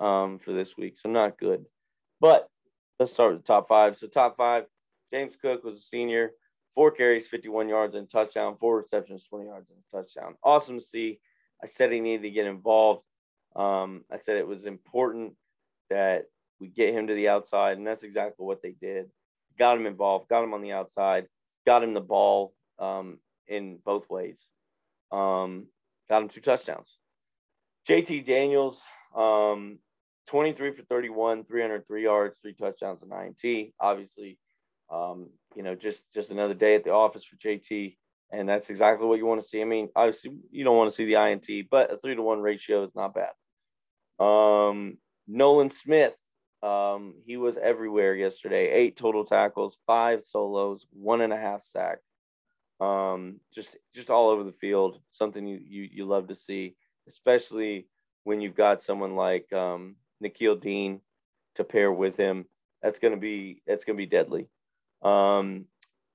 um for this week, so not good. But let's start with the top five. So top five, James Cook was a senior, four carries, 51 yards and touchdown, four receptions, 20 yards and touchdown. Awesome to see. I said he needed to get involved. Um, I said it was important that we get him to the outside, and that's exactly what they did. Got him involved, got him on the outside, got him the ball um, in both ways. Um, got him two touchdowns. JT Daniels, um, 23 for 31, 303 yards, three touchdowns, and INT. Obviously, um, you know, just just another day at the office for JT, and that's exactly what you want to see. I mean, obviously, you don't want to see the INT, but a three to one ratio is not bad. Um, Nolan Smith, um, he was everywhere yesterday. Eight total tackles, five solos, one and a half sack. Um, just just all over the field. Something you you you love to see, especially when you've got someone like um, Nakobe Dean to pair with him. That's gonna be that's gonna be deadly. Um,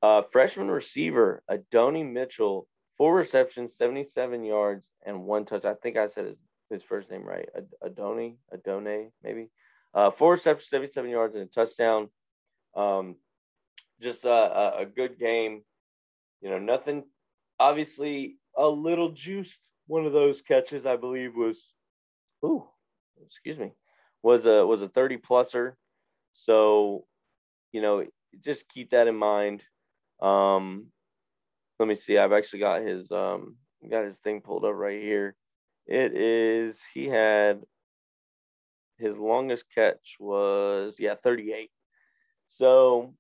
uh, freshman receiver Adonai Mitchell, four receptions, 77 yards, and one touch. I think I said his, his first name right. Ad- Adonai, Adonai, maybe. Uh, four receptions, 77 yards, and a touchdown. Um, just a, a good game. You know, nothing. Obviously, a little juiced. One of those catches, I believe, was, ooh, excuse me, was a was a thirty pluser. So, you know, just keep that in mind. Um, let me see. I've actually got his um got his thing pulled up right here. It is he had his longest catch was yeah 38. So,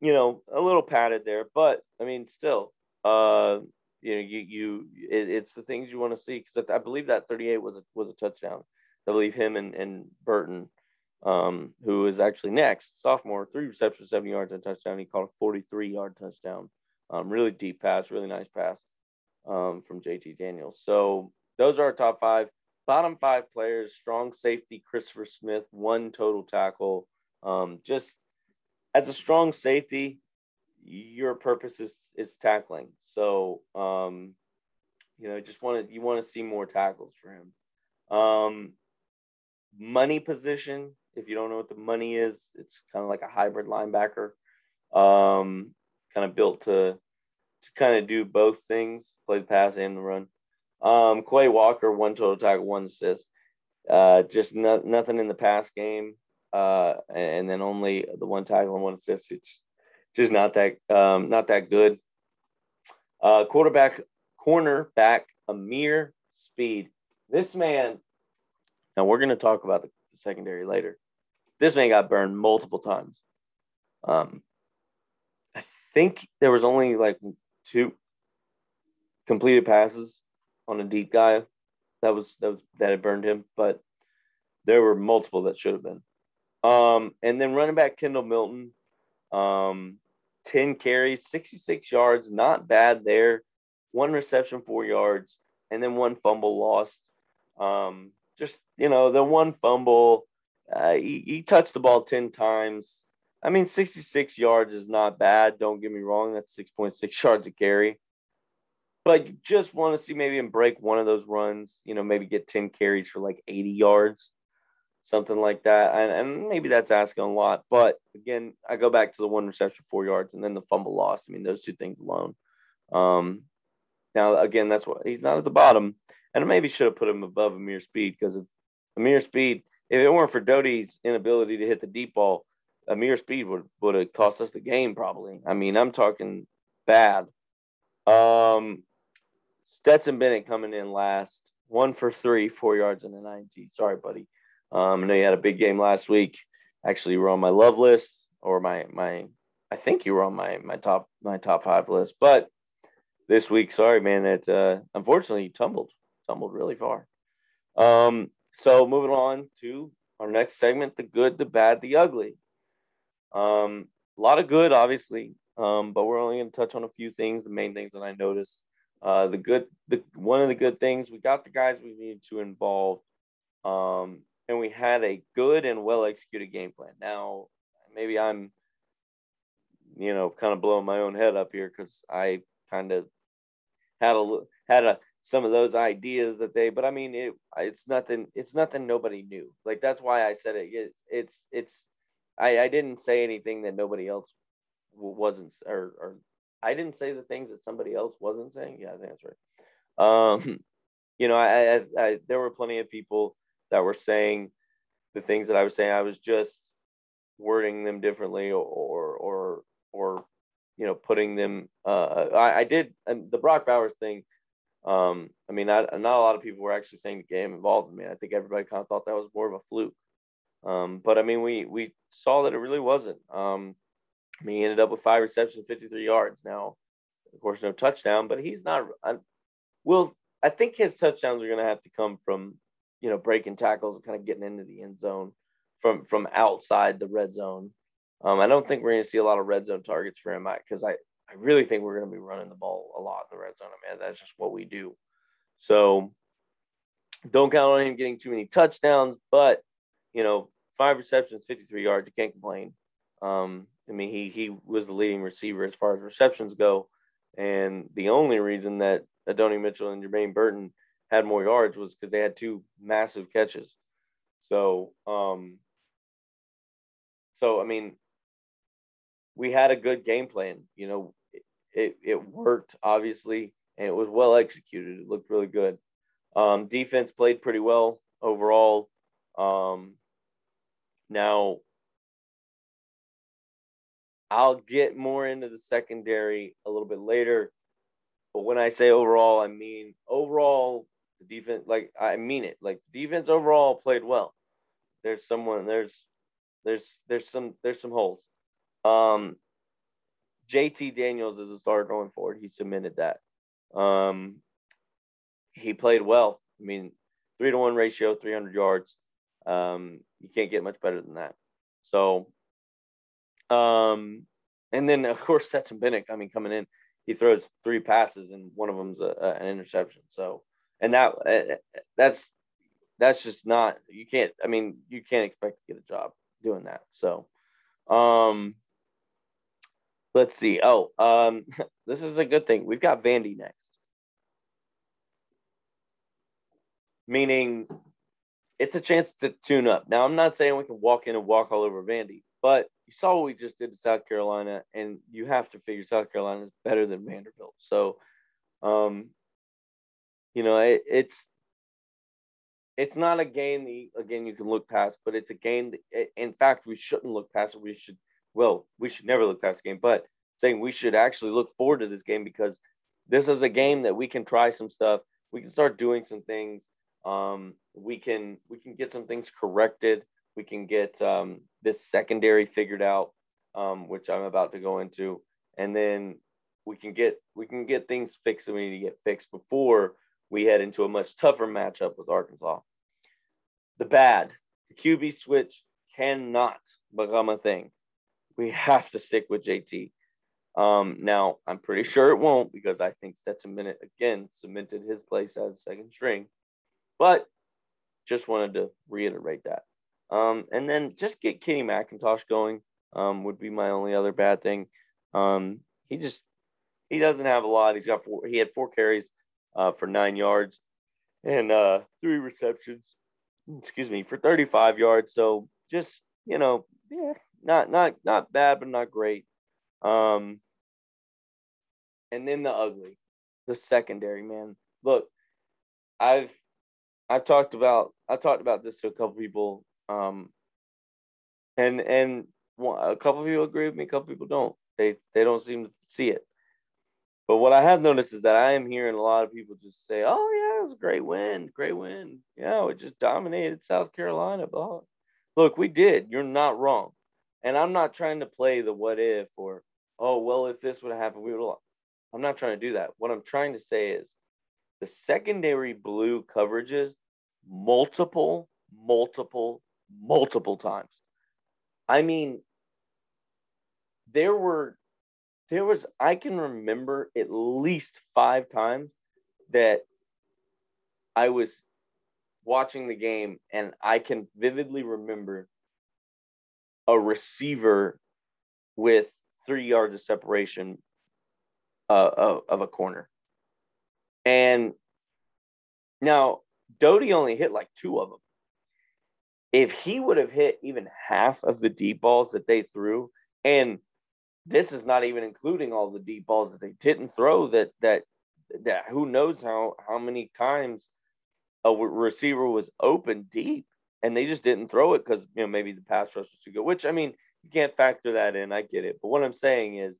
you know, a little padded there, but I mean, still, uh, you know, you you it, it's the things you want to see because I believe that 38 was a was a touchdown. I believe him and and Burton, um, who is actually next sophomore, three receptions, seven yards, and touchdown. He caught a 43 yard touchdown. Um, really deep pass, really nice pass um, from JT Daniels. So those are our top five. Bottom five players, strong safety, Christopher Smith, one total tackle. Um, just as a strong safety, your purpose is, is tackling. So, um, you know, just want to, you want to see more tackles for him. Um, money position, if you don't know what the money is, it's kind of like a hybrid linebacker. Um, kind of built to to kind of do both things, play the pass and the run. Um, Quay Walker, one total tackle, one assist. Uh, just no, nothing in the pass game, uh, and then only the one tackle and one assist. It's just not that um, not that good. Uh, quarterback, cornerback, Ameer Speed. This man. Now we're going to talk about the, the secondary later. This man got burned multiple times. Um, I think there was only like two completed passes on a deep guy. That was that was that had burned him, but there were multiple that should have been. Um, and then running back Kendall Milton, um, 10 carries, 66 yards, not bad there. One reception, four yards, and then one fumble lost. Um, just you know, the one fumble, uh, he, he touched the ball 10 times. I mean, 66 yards is not bad. Don't get me wrong. That's 6.6 (laughs) yards a carry. But you just want to see maybe him break one of those runs, you know, maybe get 10 carries for like 80 yards, something like that. And, and maybe that's asking a lot. But again, I go back to the one reception, four yards, and then the fumble loss. I mean, those two things alone. Um, now, again, that's what he's not at the bottom. And I maybe should have put him above Ameer Speed because of Ameer Speed, if it weren't for Doty's inability to hit the deep ball, Ameer Speed would would have cost us the game probably. I mean, I'm talking bad. Um, Stetson Bennett coming in last, one for three, four yards and a 90. Sorry, buddy. Um, I know you had a big game last week. Actually, you were on my love list or my my. I think you were on my my top my top five list, but this week, sorry, man, that uh, unfortunately you tumbled tumbled really far. Um, so moving on to our next segment, the good, the bad, the ugly. Um, a lot of good, obviously, um, but we're only going to touch on a few things. The main things that I noticed. Uh, the good, the one of the good things we got the guys we needed to involve, um, and we had a good and well executed game plan. Now, maybe I'm, you know, kind of blowing my own head up here because I kind of had a had a some of those ideas that they but i mean it it's nothing it's nothing nobody knew like that's why i said it it's it's it's I, I didn't say anything that nobody else wasn't, or, or I didn't say the things that somebody else wasn't saying. Yeah, I think that's right. Um, (laughs) you know, I, I, I, there were plenty of people that were saying the things that I was saying. I was just wording them differently, or, or, or, or you know, putting them. Uh, I, I did and the Brock Bowers thing. Um, I mean, not, not a lot of people were actually saying the game involved me. I think everybody kind of thought that was more of a fluke. Um, but I mean, we we saw that it really wasn't. Um, I mean, he ended up with five receptions, 53 yards. Now, of course, no touchdown, but he's not. I, I think his touchdowns are going to have to come from, you know, breaking tackles and kind of getting into the end zone from from outside the red zone. Um, I don't think we're going to see a lot of red zone targets for him because I, I really think we're going to be running the ball a lot in the red zone. I mean, that's just what we do. So don't count on him getting too many touchdowns, but you know, five receptions, 53 yards. You can't complain. Um, I mean, he he was the leading receiver as far as receptions go, and the only reason that Adonai Mitchell and Jermaine Burton had more yards was because they had two massive catches. So, um, so I mean, we had a good game plan. You know, it, it worked obviously, and it was well executed. It looked really good. Um, defense played pretty well overall. Um, now, I'll get more into the secondary a little bit later, but when I say overall, I mean overall the defense. Like I mean it. Like defense overall played well. There's someone. There's there's there's some there's some holes. Um, JT Daniels is a starter going forward. He submitted that. Um, he played well. I mean, three to one ratio, 300 yards. Um, you can't get much better than that. So, um, and then of course Stetson Bennett. I mean, coming in, he throws three passes and one of them's a, a, an interception. So, and that uh, that's that's just not you can't. I mean, you can't expect to get a job doing that. So, um, let's see. Oh, um, (laughs) this is a good thing. We've got Vandy next. Meaning it's a chance to tune up. Now, I'm not saying we can walk in and walk all over Vandy, but you saw what we just did to South Carolina, and you have to figure South Carolina is better than Vanderbilt. So, um, you know, it, it's it's not a game that again you can look past, but it's a game that, in fact, we shouldn't look past it. We should, well, we should never look past the game, but saying we should actually look forward to this game because this is a game that we can try some stuff. We can start doing some things. Um, we can we can get some things corrected. We can get um, this secondary figured out, um, which I'm about to go into, and then we can get we can get things fixed that we need to get fixed before we head into a much tougher matchup with Arkansas. The bad, the QB switch cannot become a thing. We have to stick with JT. Um, now, I'm pretty sure it won't because I think Stetson Bennett again cemented his place as second string. But just wanted to reiterate that. Um, and then just get Kenny McIntosh going um, would be my only other bad thing. Um, he just he doesn't have a lot. He's got four. He had four carries uh, for nine yards and uh, three receptions. Excuse me for 35 yards. So just you know, yeah, not not not bad, but not great. Um, and then the ugly, the secondary man. Look, I've I've talked about I talked about this to a couple people, um, and and a couple people agree with me, a couple people don't. They they don't seem to see it. But what I have noticed is that I am hearing a lot of people just say, "Oh yeah, it was a great win, great win. Yeah, we just dominated South Carolina." Blah. Look, we did. You're not wrong, and I'm not trying to play the what if or oh well, if this would have happened, we would. Have. I'm not trying to do that. What I'm trying to say is the secondary blew coverages multiple, multiple, multiple times. I mean, there were, there was, I can remember at least five times that I was watching the game and I can vividly remember a receiver with three yards of separation uh, of, of a corner. And now Doty only hit like two of them. If he would have hit even half of the deep balls that they threw, and this is not even including all the deep balls that they didn't throw, that that that who knows how how many times a receiver was open deep and they just didn't throw it because you know maybe the pass rush was too good. Which I mean, you can't factor that in. I get it, but what I'm saying is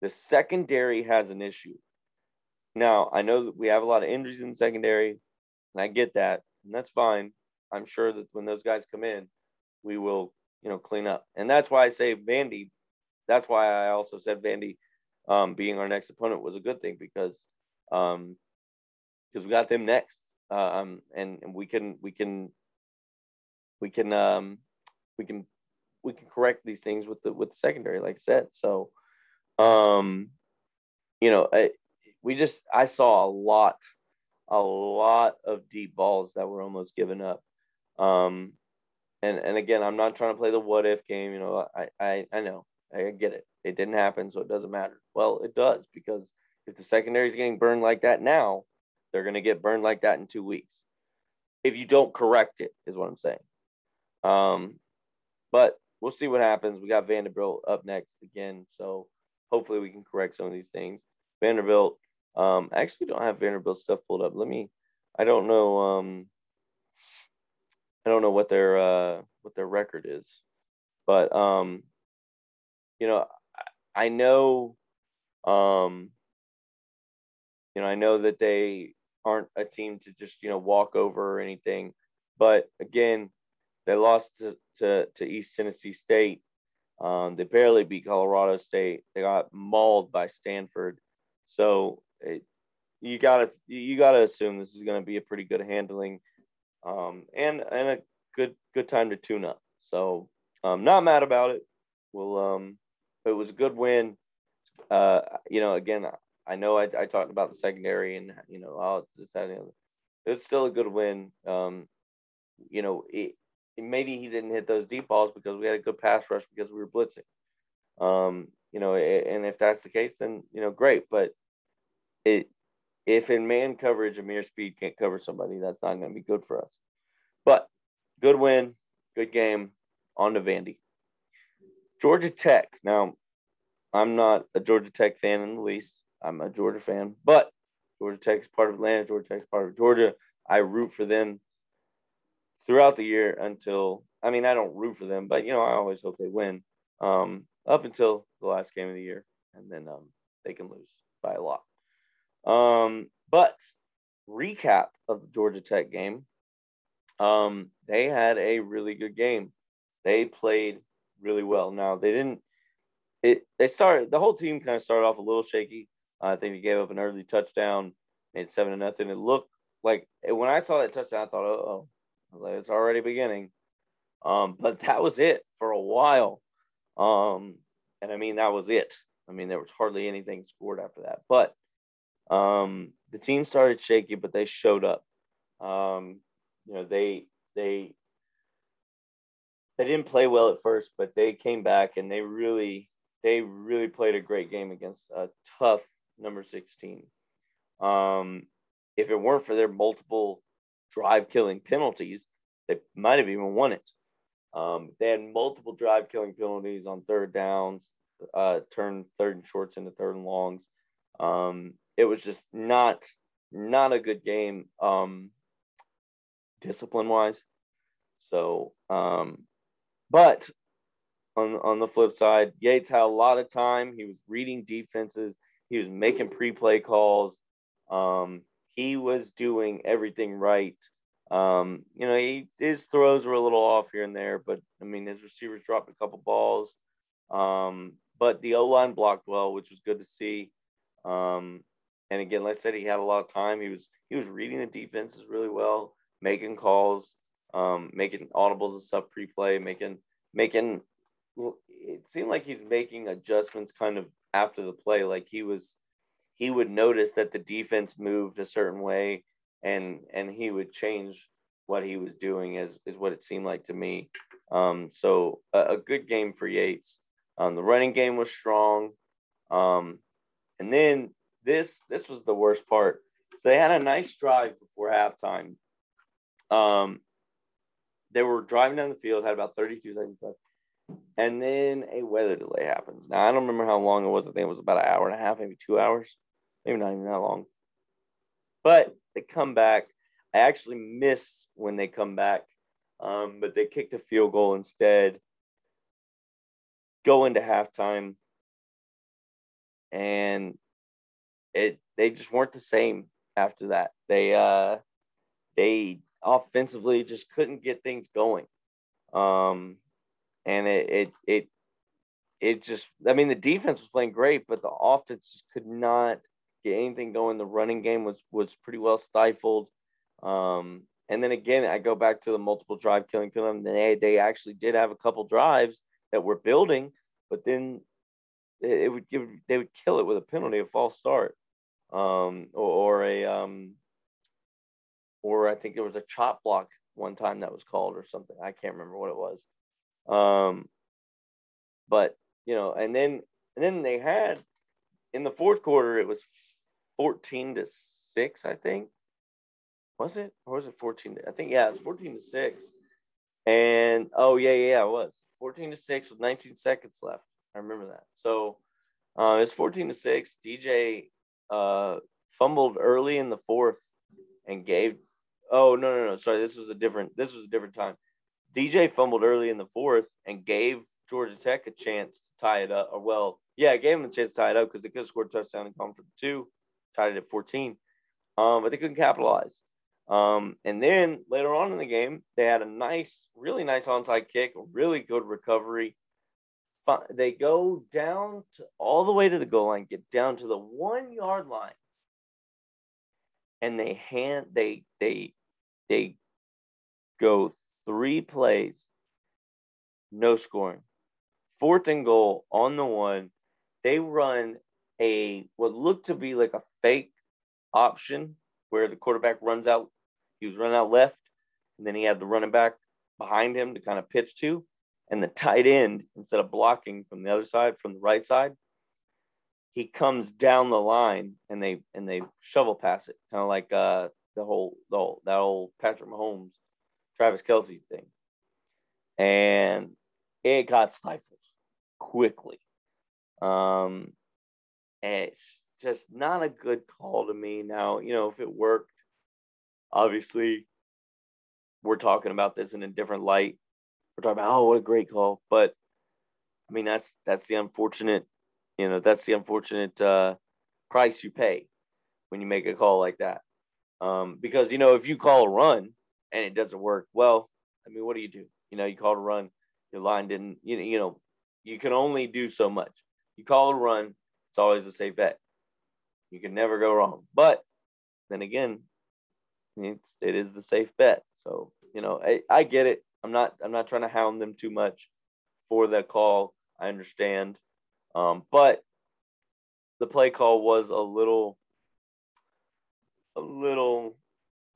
the secondary has an issue. Now I know that we have a lot of injuries in the secondary. And I get that, and that's fine. I'm sure that when those guys come in, we will, you know, clean up. And that's why I say Vandy. That's why I also said Vandy um, being our next opponent was a good thing because um, because we got them next, uh, um, and, and we can we can we can um, we can we can correct these things with the with the secondary, like I said. So, um, you know, I, we just I saw a lot a lot of deep balls that were almost given up. Um, and and again, I'm not trying to play the what if game. You know, I I, I know I get it. It didn't happen, so it doesn't matter. Well, it does because if the secondary is getting burned like that now, they're going to get burned like that in two weeks. If you don't correct it, is what I'm saying. Um, but we'll see what happens. We got Vanderbilt up next again, so hopefully we can correct some of these things. Vanderbilt, um, actually don't have Vanderbilt stuff pulled up. Let me. I don't know. Um, I don't know what their uh, what their record is, but um, you know, I, I know, um, you know, I know that they aren't a team to just you know walk over or anything, but again, they lost to to, to East Tennessee State. Um, they barely beat Colorado State. They got mauled by Stanford. So it, you gotta you gotta assume this is going to be a pretty good handling, um, and and a good good time to tune up. So I'm um, not mad about it. Well, um, it was a good win. Uh, you know, again, I know I, I talked about the secondary and you know, oh, this that and it was still a good win. Um, you know, it, maybe he didn't hit those deep balls because we had a good pass rush because we were blitzing. Um, you know, and if that's the case, then you know, great. But it if in man coverage Ameer Speed can't cover somebody, that's not going to be good for us. But good win, good game. On to Vandy. Georgia Tech. Now, I'm not a Georgia Tech fan in the least. I'm a Georgia fan, but Georgia Tech is part of Atlanta. Georgia Tech is part of Georgia. I root for them throughout the year until I mean I don't root for them, but you know I always hope they win um, up until the last game of the year, and then um, they can lose by a lot. Um, but recap of the Georgia Tech game, um, they had a really good game. They played really well. Now they didn't. It they started the whole team kind of started off a little shaky. Uh, I think he gave up an early touchdown, made seven to nothing. It looked like when I saw that touchdown, I thought, oh, like, it's already beginning. Um, but that was it for a while. Um, and I mean, that was it. I mean, there was hardly anything scored after that. But um, the team started shaky, but they showed up. Um, you know, they they they didn't play well at first, but they came back and they really they really played a great game against a tough number 16. Um, if it weren't for their multiple drive killing penalties, they might have even won it. Um, they had multiple drive killing penalties on third downs, uh, turn third and shorts into third and longs. Um, it was just not not a good game um, discipline wise. So, um, but on on the flip side, Yates had a lot of time. He was reading defenses. He was making pre-play calls. Um, he was doing everything right. Um, you know, he, his throws were a little off here and there, but I mean, his receivers dropped a couple balls. Um, but the O line blocked well, which was good to see. Um, and again, like I said, he had a lot of time. He was he was reading the defenses really well, making calls, um, making audibles and stuff pre-play, making making. It seemed like he's making adjustments kind of after the play. Like he was, he would notice that the defense moved a certain way, and and he would change what he was doing. Is is what it seemed like to me. Um, so a, a good game for Yates. Um, the running game was strong. Um, and then this this was the worst part. They had a nice drive before halftime. Um, they were driving down the field, had about 32 seconds left, and then a weather delay happens. Now I don't remember how long it was. I think it was about an hour and a half, maybe two hours, maybe not even that long. But they come back. I actually miss when they come back, um, but they kicked a field goal instead. Go into halftime, and it they just weren't the same after that. They uh they offensively just couldn't get things going. Um and it it it it just I mean the defense was playing great, but the offense just could not get anything going. The running game was was pretty well stifled. Um and then again, I go back to the multiple drive killing film. They they actually did have a couple drives that were building, but then it, would give they would kill it with a penalty, a false start um, or, or a um, or I think there was a chop block one time that was called or something. I can't remember what it was. Um, but you know, and then and then they had in the fourth quarter it was 14 to 6, I think. Was it? Or was it 14? To, I think yeah, it's 14 to 6. And oh yeah, yeah, it was 14 to 6 with 19 seconds left. I remember that. So uh, it's 14 to 6. DJ uh, fumbled early in the fourth and gave. Oh, no, no, no. Sorry. This was a different, this was a different time. DJ fumbled early in the fourth and gave Georgia Tech a chance to tie it up. Or, well, yeah, gave them a chance to tie it up because they could have scored a touchdown and gone for the two, tied it at 14. Um, but they couldn't capitalize. Um, and then later on in the game, they had a nice, really nice onside kick, a really good recovery. They go down to all the way to the goal line, get down to the one yard line, and they hand they they they go three plays, no scoring. Fourth and goal on the one, they run a what looked to be like a fake option where the quarterback runs out he was running out left, and then he had the running back behind him to kind of pitch to. And the tight end, instead of blocking from the other side, from the right side, he comes down the line and they and they shovel pass it, kind of like uh, the whole the whole that old Patrick Mahomes, Travis Kelce thing. And it got stifled quickly. Um, it's just not a good call to me. Now, you know, if it worked, obviously we're talking about this in a different light. We're talking about oh what a great call, but I mean that's that's the unfortunate, you know, that's the unfortunate uh, price you pay when you make a call like that. Um, because you know if you call a run and it doesn't work, well, I mean what do you do? You know, you call a run, your line didn't, you know, you know, you can only do so much. You call a run, it's always a safe bet. You can never go wrong. But then again, it's it is the safe bet. So you know, I, I get it. I'm not I'm not trying to hound them too much for that call. I understand, um, but the play call was a little a little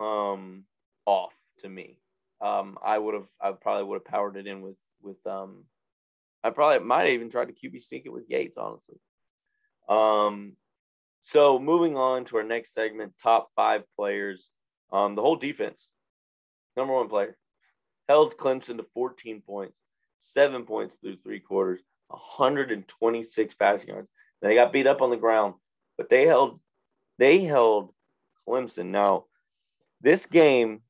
um, off to me. Um, I would have I probably would have powered it in with with um, I probably might have even tried to QB sneak it with Yates, honestly. Um, so moving on to our next segment, top five players um, the whole defense, number one player, held Clemson to 14 points, seven points through three quarters, 126 passing yards. They got beat up on the ground, but they held they held Clemson. Now, this game,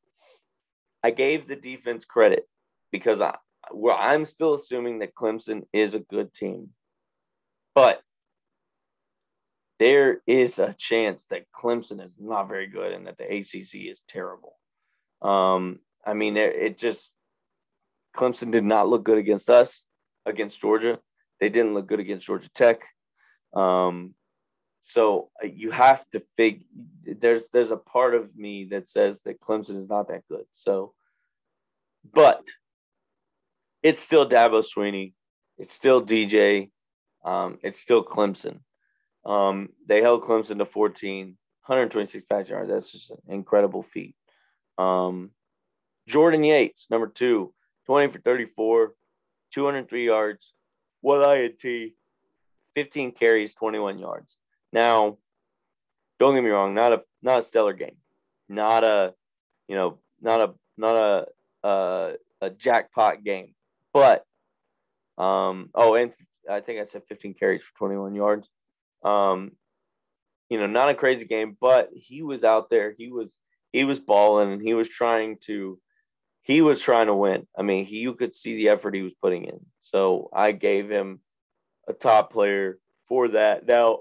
I gave the defense credit because I well, I'm still assuming that Clemson is a good team, but there is a chance that Clemson is not very good and that the ACC is terrible. Um, I mean, it, it just Clemson did not look good against us, against Georgia. They didn't look good against Georgia Tech. Um, so you have to figure. There's there's a part of me that says that Clemson is not that good. So, but it's still Dabo Swinney. It's still DJ. Um, it's still Clemson. Um, they held Clemson to 14, 126 pass yards. That's just an incredible feat. Um, Jordan Yates, number two, 20 for 34, 203 yards, one INT, 15 carries, 21 yards. Now, don't get me wrong, not a not a stellar game, not a you know not a not a uh, a jackpot game, but um oh and I think I said 15 carries for 21 yards. Um, you know, not a crazy game, but he was out there. He was he was balling and he was trying to he was trying to win. I mean, he, you could see the effort he was putting in. So I gave him a top player for that. Now,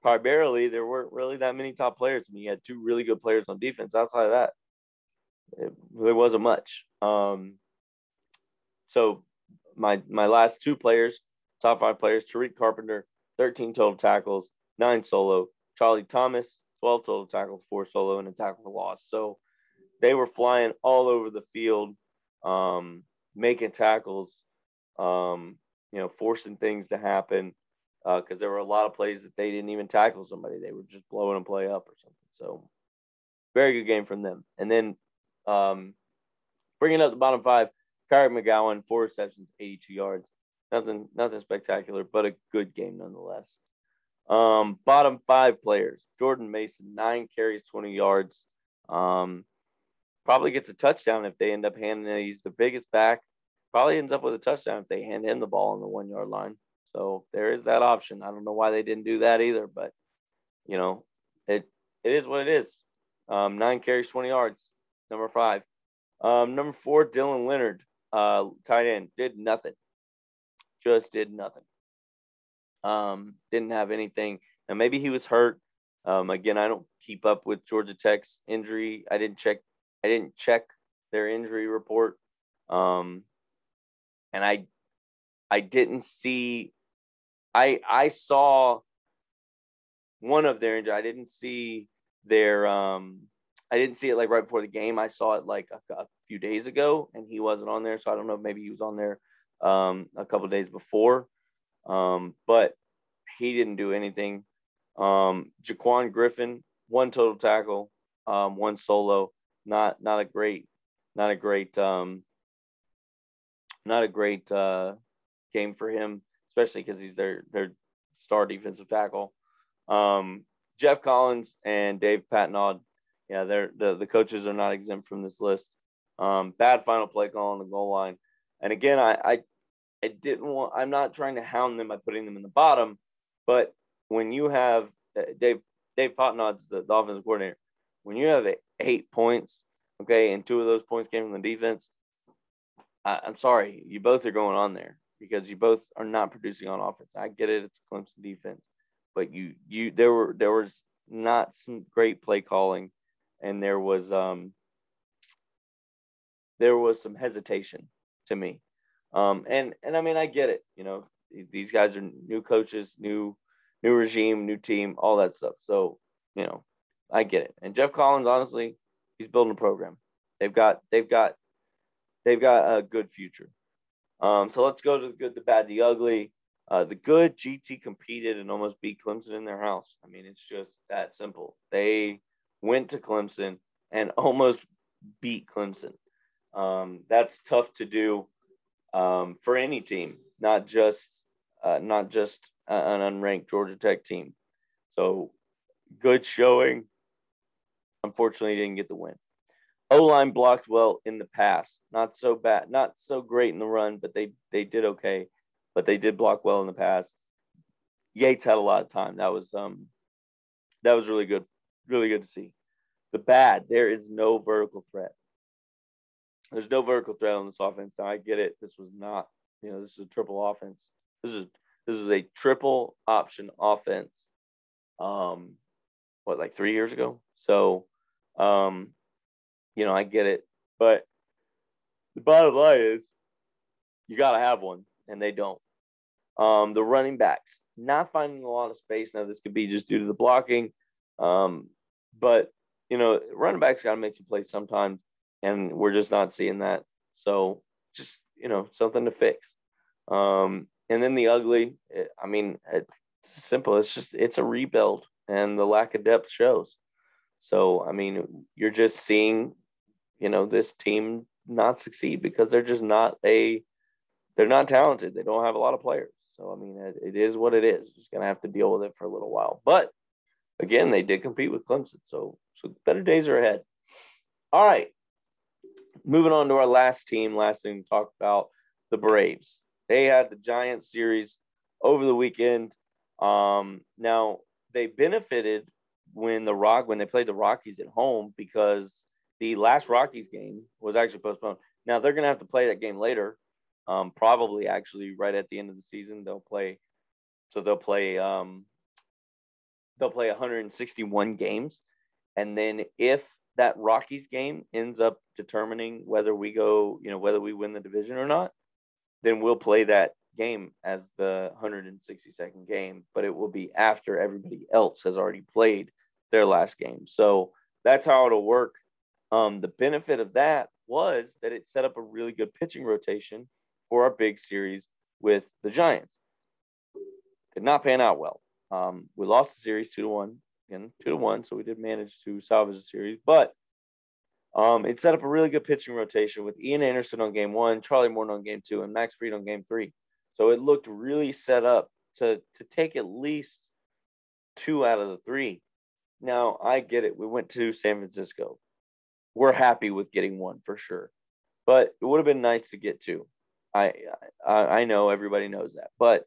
primarily there weren't really that many top players. I mean, you had two really good players on defense. Outside of that, it, there wasn't much. Um, so my my last two players, top five players, Tariq Carpenter 13 total tackles, nine solo. Charlie Thomas, 12 total tackles, four solo, and a tackle loss. So they were flying all over the field, um, making tackles, um, you know, forcing things to happen because uh, there were a lot of plays that they didn't even tackle somebody. They were just blowing a play up or something. So very good game from them. And then um, bringing up the bottom five, Kyrie McGowan, four receptions, 82 yards. Nothing, nothing spectacular, but a good game nonetheless. Um, bottom five players: Jordan Mason, nine carries, 20 yards. Um, probably gets a touchdown if they end up handing it. He's the biggest back probably ends up with a touchdown if they hand him the ball on the one yard line. So there is that option. I don't know why they didn't do that either, but you know, it it is what it is. Um, nine carries, 20 yards. Number five. Um, number four, Dylan Leonard, uh, tight end, did nothing. Just did nothing. Um, didn't have anything. And maybe he was hurt. Um, again, I don't keep up with Georgia Tech's injury. I didn't check. I didn't check their injury report. Um, and I, I didn't see. I I saw one of their injury. I didn't see their. Um, I didn't see it like right before the game. I saw it like a, a few days ago, and he wasn't on there. So I don't know if maybe he was on there um, a couple days before. Um, but he didn't do anything. Um, Jaquan Griffin, one total tackle, um, one solo. Not not a great, not a great, um, not a great uh, game for him, especially because he's their their star defensive tackle. Um, Geoff Collins and Dave Patenaude, yeah, they're the the coaches are not exempt from this list. Um, bad final play call on the goal line, and again, I, I I didn't want. I'm not trying to hound them by putting them in the bottom, but when you have uh, Dave Dave Patenaude's the, the offensive coordinator, when you have eight points, okay, and two of those points came from the defense, I, I'm sorry, you both are going on there because you both are not producing on offense. I get it; it's Clemson defense, but you you there were there was not some great play calling, and there was um there was some hesitation to me. Um, and and I mean, I get it. You know, these guys are new coaches, new new regime, new team, all that stuff. So you know, I get it. And Geoff Collins, honestly, he's building a program. They've got they've got they've got a good future. Um, so let's go to the good, the bad, the ugly. Uh, the good GT competed and almost beat Clemson in their house. I mean, it's just that simple. They went to Clemson and (laughs) almost beat Clemson. Um, that's tough to do um, for any team, not just uh, not just an unranked Georgia Tech team. So good showing. Unfortunately, didn't get the win. O line blocked well in the past. Not so bad, not so great in the run, but they they did okay. But they did block well in the past. Yates had a lot of time. That was um that was really good, really good to see. The bad, there is no vertical threat. There's no vertical threat on this offense. Now I get it. This was not, you know, this is a triple offense. This is this is a triple option offense. Um, what like three years ago? So, um, you know, I get it, but the bottom line is you got to have one, and they don't. Um, the running backs not finding a lot of space. Now, this could be just due to the blocking, um, but you know, running backs got to make some plays sometimes and we're just not seeing that. So just you know something to fix. Um, and then the ugly, eh, I mean, it's simple. It's just it's a rebuild, and the lack of depth shows. So I mean, you're just seeing, you know, this team not succeed because they're just not a, they're not talented. They don't have a lot of players. So I mean, it, is what it is. Just gonna have to deal with it for a little while. But again, they did compete with Clemson, so so better days are ahead. All right, moving on to our last team, last thing to talk about the Braves. They had the Giant series over the weekend. Um, now they benefited when the Rock when they played the Rockies at home because the last Rockies game was actually postponed. Now they're going to have to play that game later, um, probably actually right at the end of the season. They'll play, so they'll play um, they'll play 161 games, and then if that Rockies game ends up determining whether we go, you know, whether we win the division or not, then we'll play that game as the 162nd game, but it will be after everybody else has already played their last game. So that's how it'll work. Um, the benefit of that was that it set up a really good pitching rotation for our big series with the Giants. Did not pan out well. Um, we lost the series two to one again, two to one. So we did manage to salvage the series, but um, it set up a really good pitching rotation with Ian Anderson on game one, Charlie Morton on game two, and Max Fried on game three. So it looked really set up to to take at least two out of the three. Now I get it. We went to San Francisco. We're happy with getting one for sure, but it would have been nice to get two. I, I I know everybody knows that, but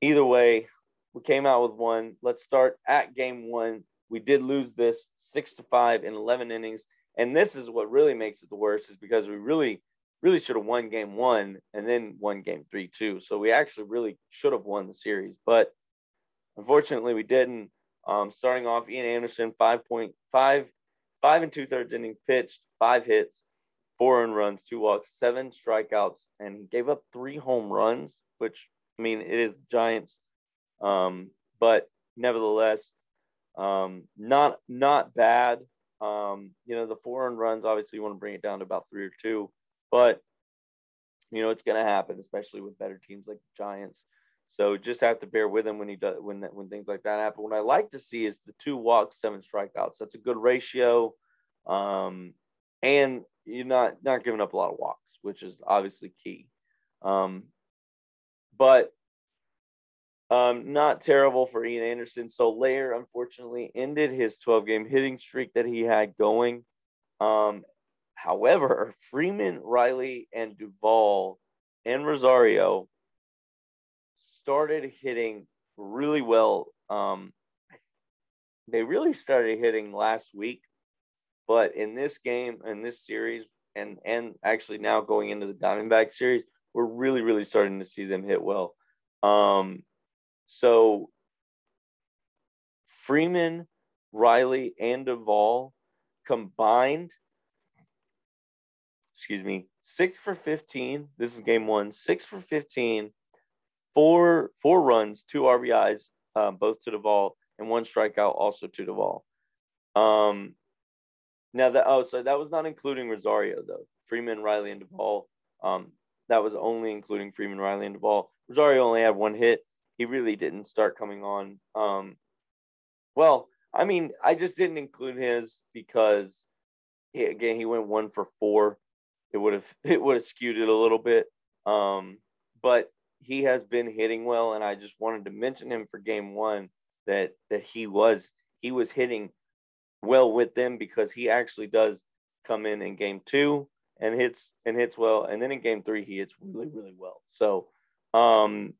either way, we came out with one. Let's start at game one. We did lose this six to five in 11 innings. And this is what really makes it the worst is because we really, really should have won game one and then won game three, too. So we actually really should have won the series. But unfortunately, we didn't. Um, starting off, Ian Anderson, 5.5, five and two thirds innings pitched, five hits, four earned runs, two walks, seven strikeouts, and he gave up three home runs, which I mean, it is the Giants. Um, but nevertheless, um, not not bad. Um, you know, the four earned runs, obviously you want to bring it down to about three or two, but you know, it's gonna happen, especially with better teams like the Giants. So just have to bear with him when he does when that when things like that happen. What I like to see is the two walks, seven strikeouts. That's a good ratio. Um, and you're not not giving up a lot of walks, which is obviously key. Um, but um, not terrible for Ian Anderson. Soler, unfortunately, ended his 12 game hitting streak that he had going. Um, however, Freeman, Riley, and Duvall and Rosario started hitting really well. Um, they really started hitting last week, but in this game, in this series, and and actually now going into the Diamondback series, we're really, really starting to see them hit well. Um, so Freeman, Riley, and Duvall combined, excuse me, six for 15. This is game one, six for 15, four, four runs, two RBIs, um, both to Duvall, and one strikeout also to Duvall. Um, now that oh, so that was not including Rosario though. Freeman, Riley, and Duvall. Um, that was only including Freeman, Riley, and Duvall. Rosario only had one hit he really didn't start coming on. Um, well, I mean, I just didn't include his because he, again he went one for four. It would have (laughs) it would have skewed it a little bit. Um, but he has been hitting well, and I just wanted to mention him for game one that that he was he was hitting well with them because he actually does come in in game two and hits and hits well, and then in game three he hits really really well. So um,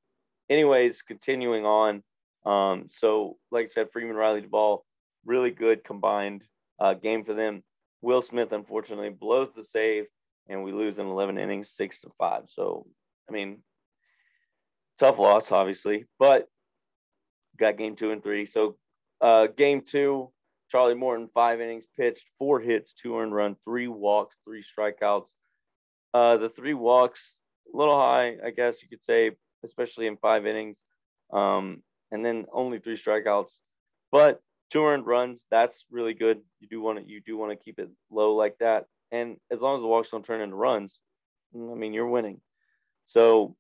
anyways, continuing on. Um, so, like I said, Freeman, Riley, Duvall, really good combined uh, game for them. Will Smith, unfortunately, blows the save, and we lose in 11 innings, six to five. So, I mean, tough loss, obviously, but got game two and three. So, uh, game two, Charlie Morton, five innings pitched, four hits, two earned run, three walks, three strikeouts. Uh, the three walks, a little high, I guess you could say, especially in five innings. Um, and then only three strikeouts. But two earned runs, that's really good. You do want to you do want to keep it low like that. And as long as the walks don't turn into runs, I mean you're winning. So,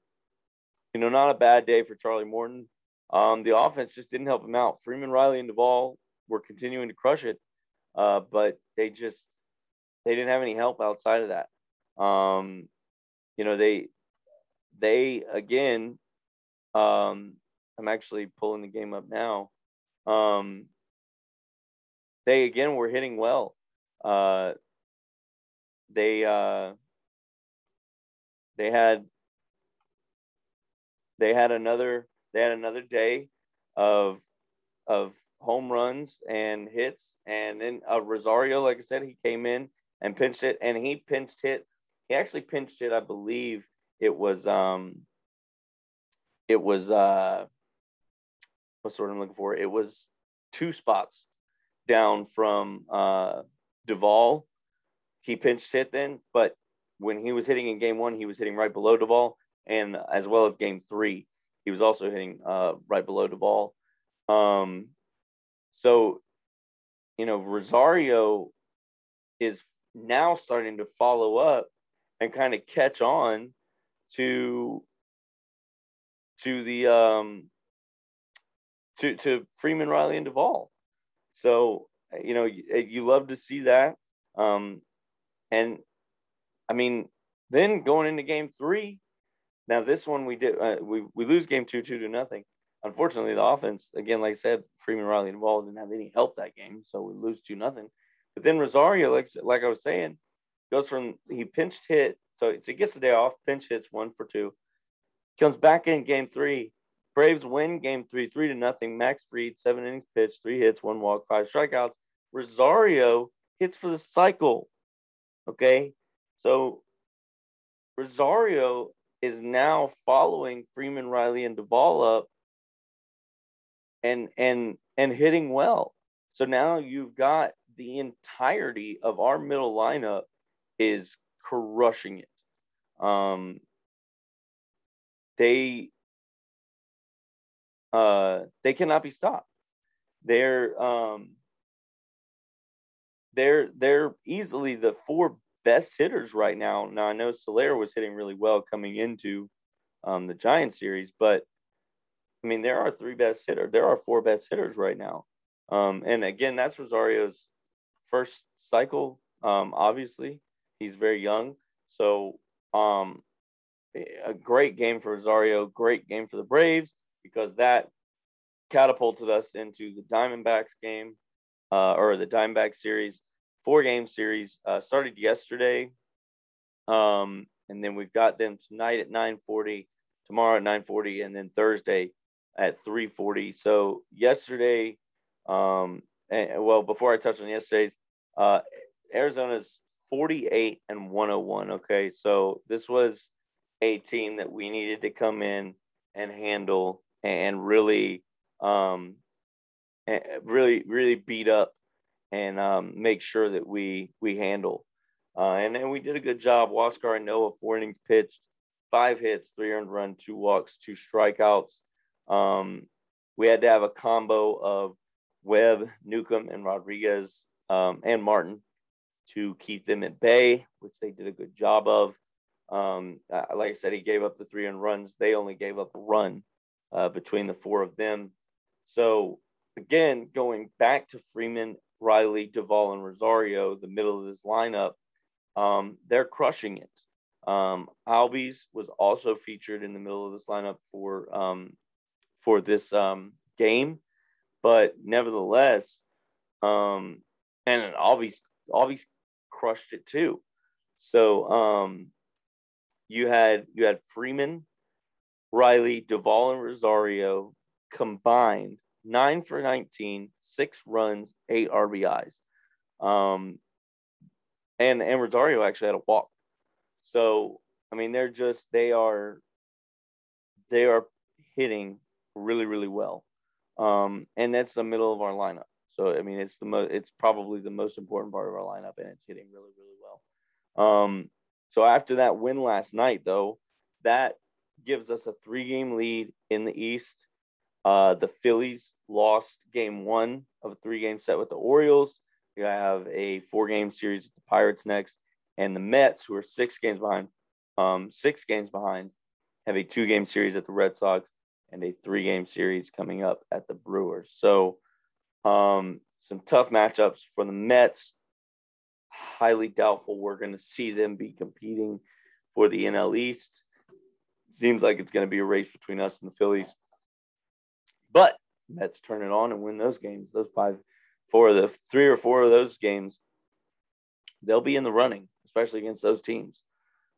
you know, not a bad day for Charlie Morton. Um, the offense just didn't help him out. Freeman, Riley, and Duvall were continuing to crush it, uh, but they just they didn't have any help outside of that. Um, you know, they they again, um, I'm actually pulling the game up now. Um, they again were hitting well. Uh, they uh, they had they had another they had another day of of home runs and hits, and then uh, Rosario, like I said, he came in and pinched it, and he pinched hit. He actually pinched it, I believe, it was um it was uh what's the word I'm looking for? It was two spots down from uh Duvall. He pinched hit then, but when he was hitting in game one, he was hitting right below Duvall, and as well as game three, he was also hitting uh right below Duvall. Um so you know, Rosario is now starting to follow up and kind of catch on to to the um to to Freeman, Riley, and Duvall. So you know you, you love to see that. Um, and I mean, then going into game three, now this one we did uh, we we lose game two two to nothing. Unfortunately, the offense again, like I said, Freeman, Riley, and Duvall didn't have any help that game, so we lose two nothing. But then Rosario, like like I was saying, goes from he pinched hit so, he gets the day off, pinch hits one for two, comes back in game three. Braves win game three, three to nothing. Max Fried, seven innings pitched, three hits, one walk, five strikeouts. Rosario hits for the cycle. Okay. So Rosario is now following Freeman, Riley, and Duvall up and and and hitting well. So now you've got the entirety of our middle lineup is crushing it. Um, they uh, they cannot be stopped. They're um, they're they're easily the four best hitters right now. Now I know Soler was hitting really well coming into um, the Giant series, but I mean there are three best hitters. There are four best hitters right now. Um, and again, that's Rosario's first cycle. Um, obviously, he's very young, so um, a great game for Rosario, great game for the Braves because that catapulted us into the Diamondbacks game uh, or the Diamondback series, four game series. Uh, started yesterday, um, and then we've got them tonight at 9:40, tomorrow at 9:40, and then Thursday at 3:40. So yesterday, um, and well, before I touch on yesterday's, uh, Arizona's 48 and 101. Okay, so this was a team that we needed to come in and handle and really um, really really beat up and um, make sure that we we handle. Uh, and then we did a good job. Huascar Ynoa four innings pitched, five hits, three earned run, two walks, two strikeouts. Um, we had to have a combo of Webb, Newcomb, and Rodriguez um, and Martin to keep them at bay, which they did a good job of. Um, like I said, he gave up the three earned runs. They only gave up a run uh, between the four of them. So again, going back to Freeman, Riley, Duvall, and Rosario, the middle of this lineup, um, they're crushing it. Um, Albies was also featured in the middle of this lineup for um, for this um, game, but nevertheless, um, and Albies Albies crushed it too. So um, you had you had Freeman, Riley, Duvall, and Rosario combined nine for 19, six runs, eight RBIs. Um, and, and Rosario actually had a walk. So, I mean, they're just, they are, they are hitting really, really well. Um, and that's the middle of our lineup. So, I mean, it's the most, it's probably the most important part of our lineup and it's hitting really, really well. Um, so after that win last night, though, that gives us a three game lead in the East. Uh, the Phillies lost game one of a three game set with the Orioles. You have a four game series with the Pirates next. And the Mets, who are six games behind, um, six games behind, have a two game series at the Red Sox and a three game series coming up at the Brewers. So, um, some tough matchups for the Mets. Highly doubtful we're going to see them be competing for the NL East. Seems like it's going to be a race between us and the Phillies. But Mets turn it on and win those games, those five, four of the three or four of those games, they'll be in the running, especially against those teams.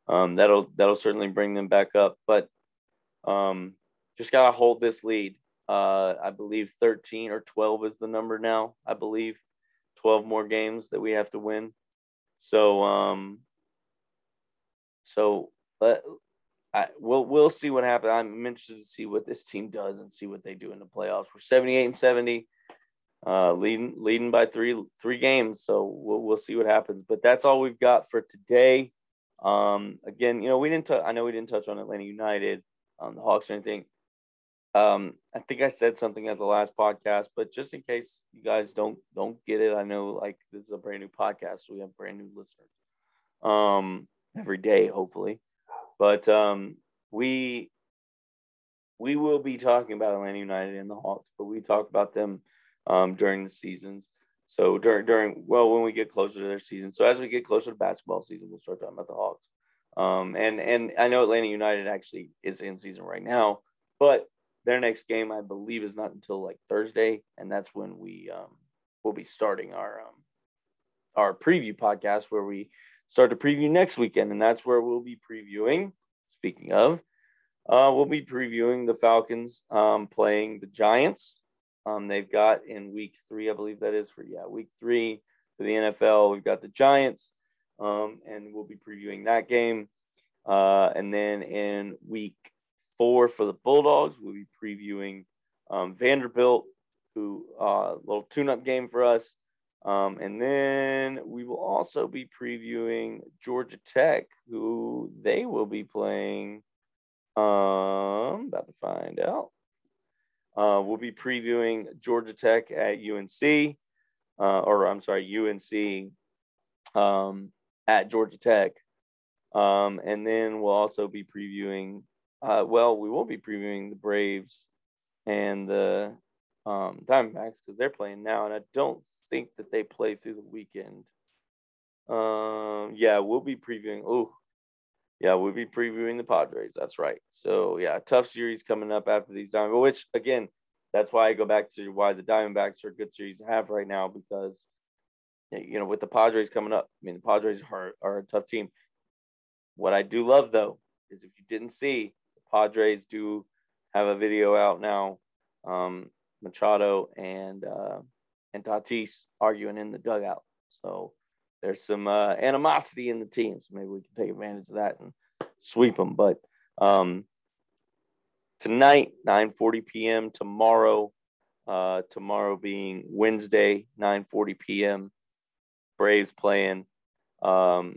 Um, that'll that'll certainly bring them back up. But um, just gotta hold this lead. Uh, I believe 13 or 12 is the number now. I believe 12 more games that we have to win. So um, so let I, we'll we'll see what happens. I'm interested to see what this team does and see what they do in the playoffs. We're 78 and 70, uh, leading leading by three three games. So we'll we'll see what happens. But that's all we've got for today. Um, again, you know, we didn't. T- I know we didn't touch on Atlanta United, um, the Hawks or anything. Um, I think I said something at the last podcast, but just in case you guys don't don't get it, I know like this is a brand new podcast, so we have brand new listeners um, every day, hopefully. But um, we we will be talking about Atlanta United and the Hawks, but we talk about them um, during the seasons. So during during well, when we get closer to their season. So as we get closer to basketball season, we'll start talking about the Hawks. Um, and and I know Atlanta United actually is in season right now, but their next game I believe is not until like Thursday, and that's when we um, will be starting our um, our preview podcast where we start to preview next weekend, and that's where we'll be previewing. Speaking of, uh, we'll be previewing the Falcons um, playing the Giants. Um, they've got in week three, I believe that is for yeah, week three for the NFL. We've got the Giants, um, and we'll be previewing that game. Uh, and then in week four for the Bulldogs, we'll be previewing um, Vanderbilt, who a uh, little tune-up game for us. Um, and then we will also be previewing Georgia Tech, who they will be playing. Um, about to find out. Uh, we'll be previewing Georgia Tech at UNC, uh, or I'm sorry, UNC um, at Georgia Tech. Um, and then we'll also be previewing, uh, well, we will be previewing the Braves and the um, Diamondbacks because they're playing now. And I don't think that they play through the weekend. Um, yeah, we'll be previewing. Oh, yeah, we'll be previewing the Padres. That's right. So yeah, tough series coming up after these Diamondbacks. Which again, that's why I go back to why the Diamondbacks are a good series to have right now because you know with the Padres coming up. I mean, the Padres are are a tough team. What I do love though is if you didn't see, the Padres do have a video out now. Um, Machado and uh, and Tatis arguing in the dugout. So there's some uh, animosity in the team. So maybe we can take advantage of that and sweep them. But um, tonight, 9:40 p.m. Tomorrow, uh, tomorrow being Wednesday, 9:40 p.m. Braves playing. Um,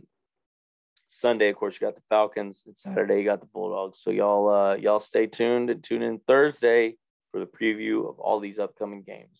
Sunday, of course, you got the Falcons, and Saturday you got the Bulldogs. So y'all, uh, y'all stay tuned and tune in Thursday for the preview of all these upcoming games.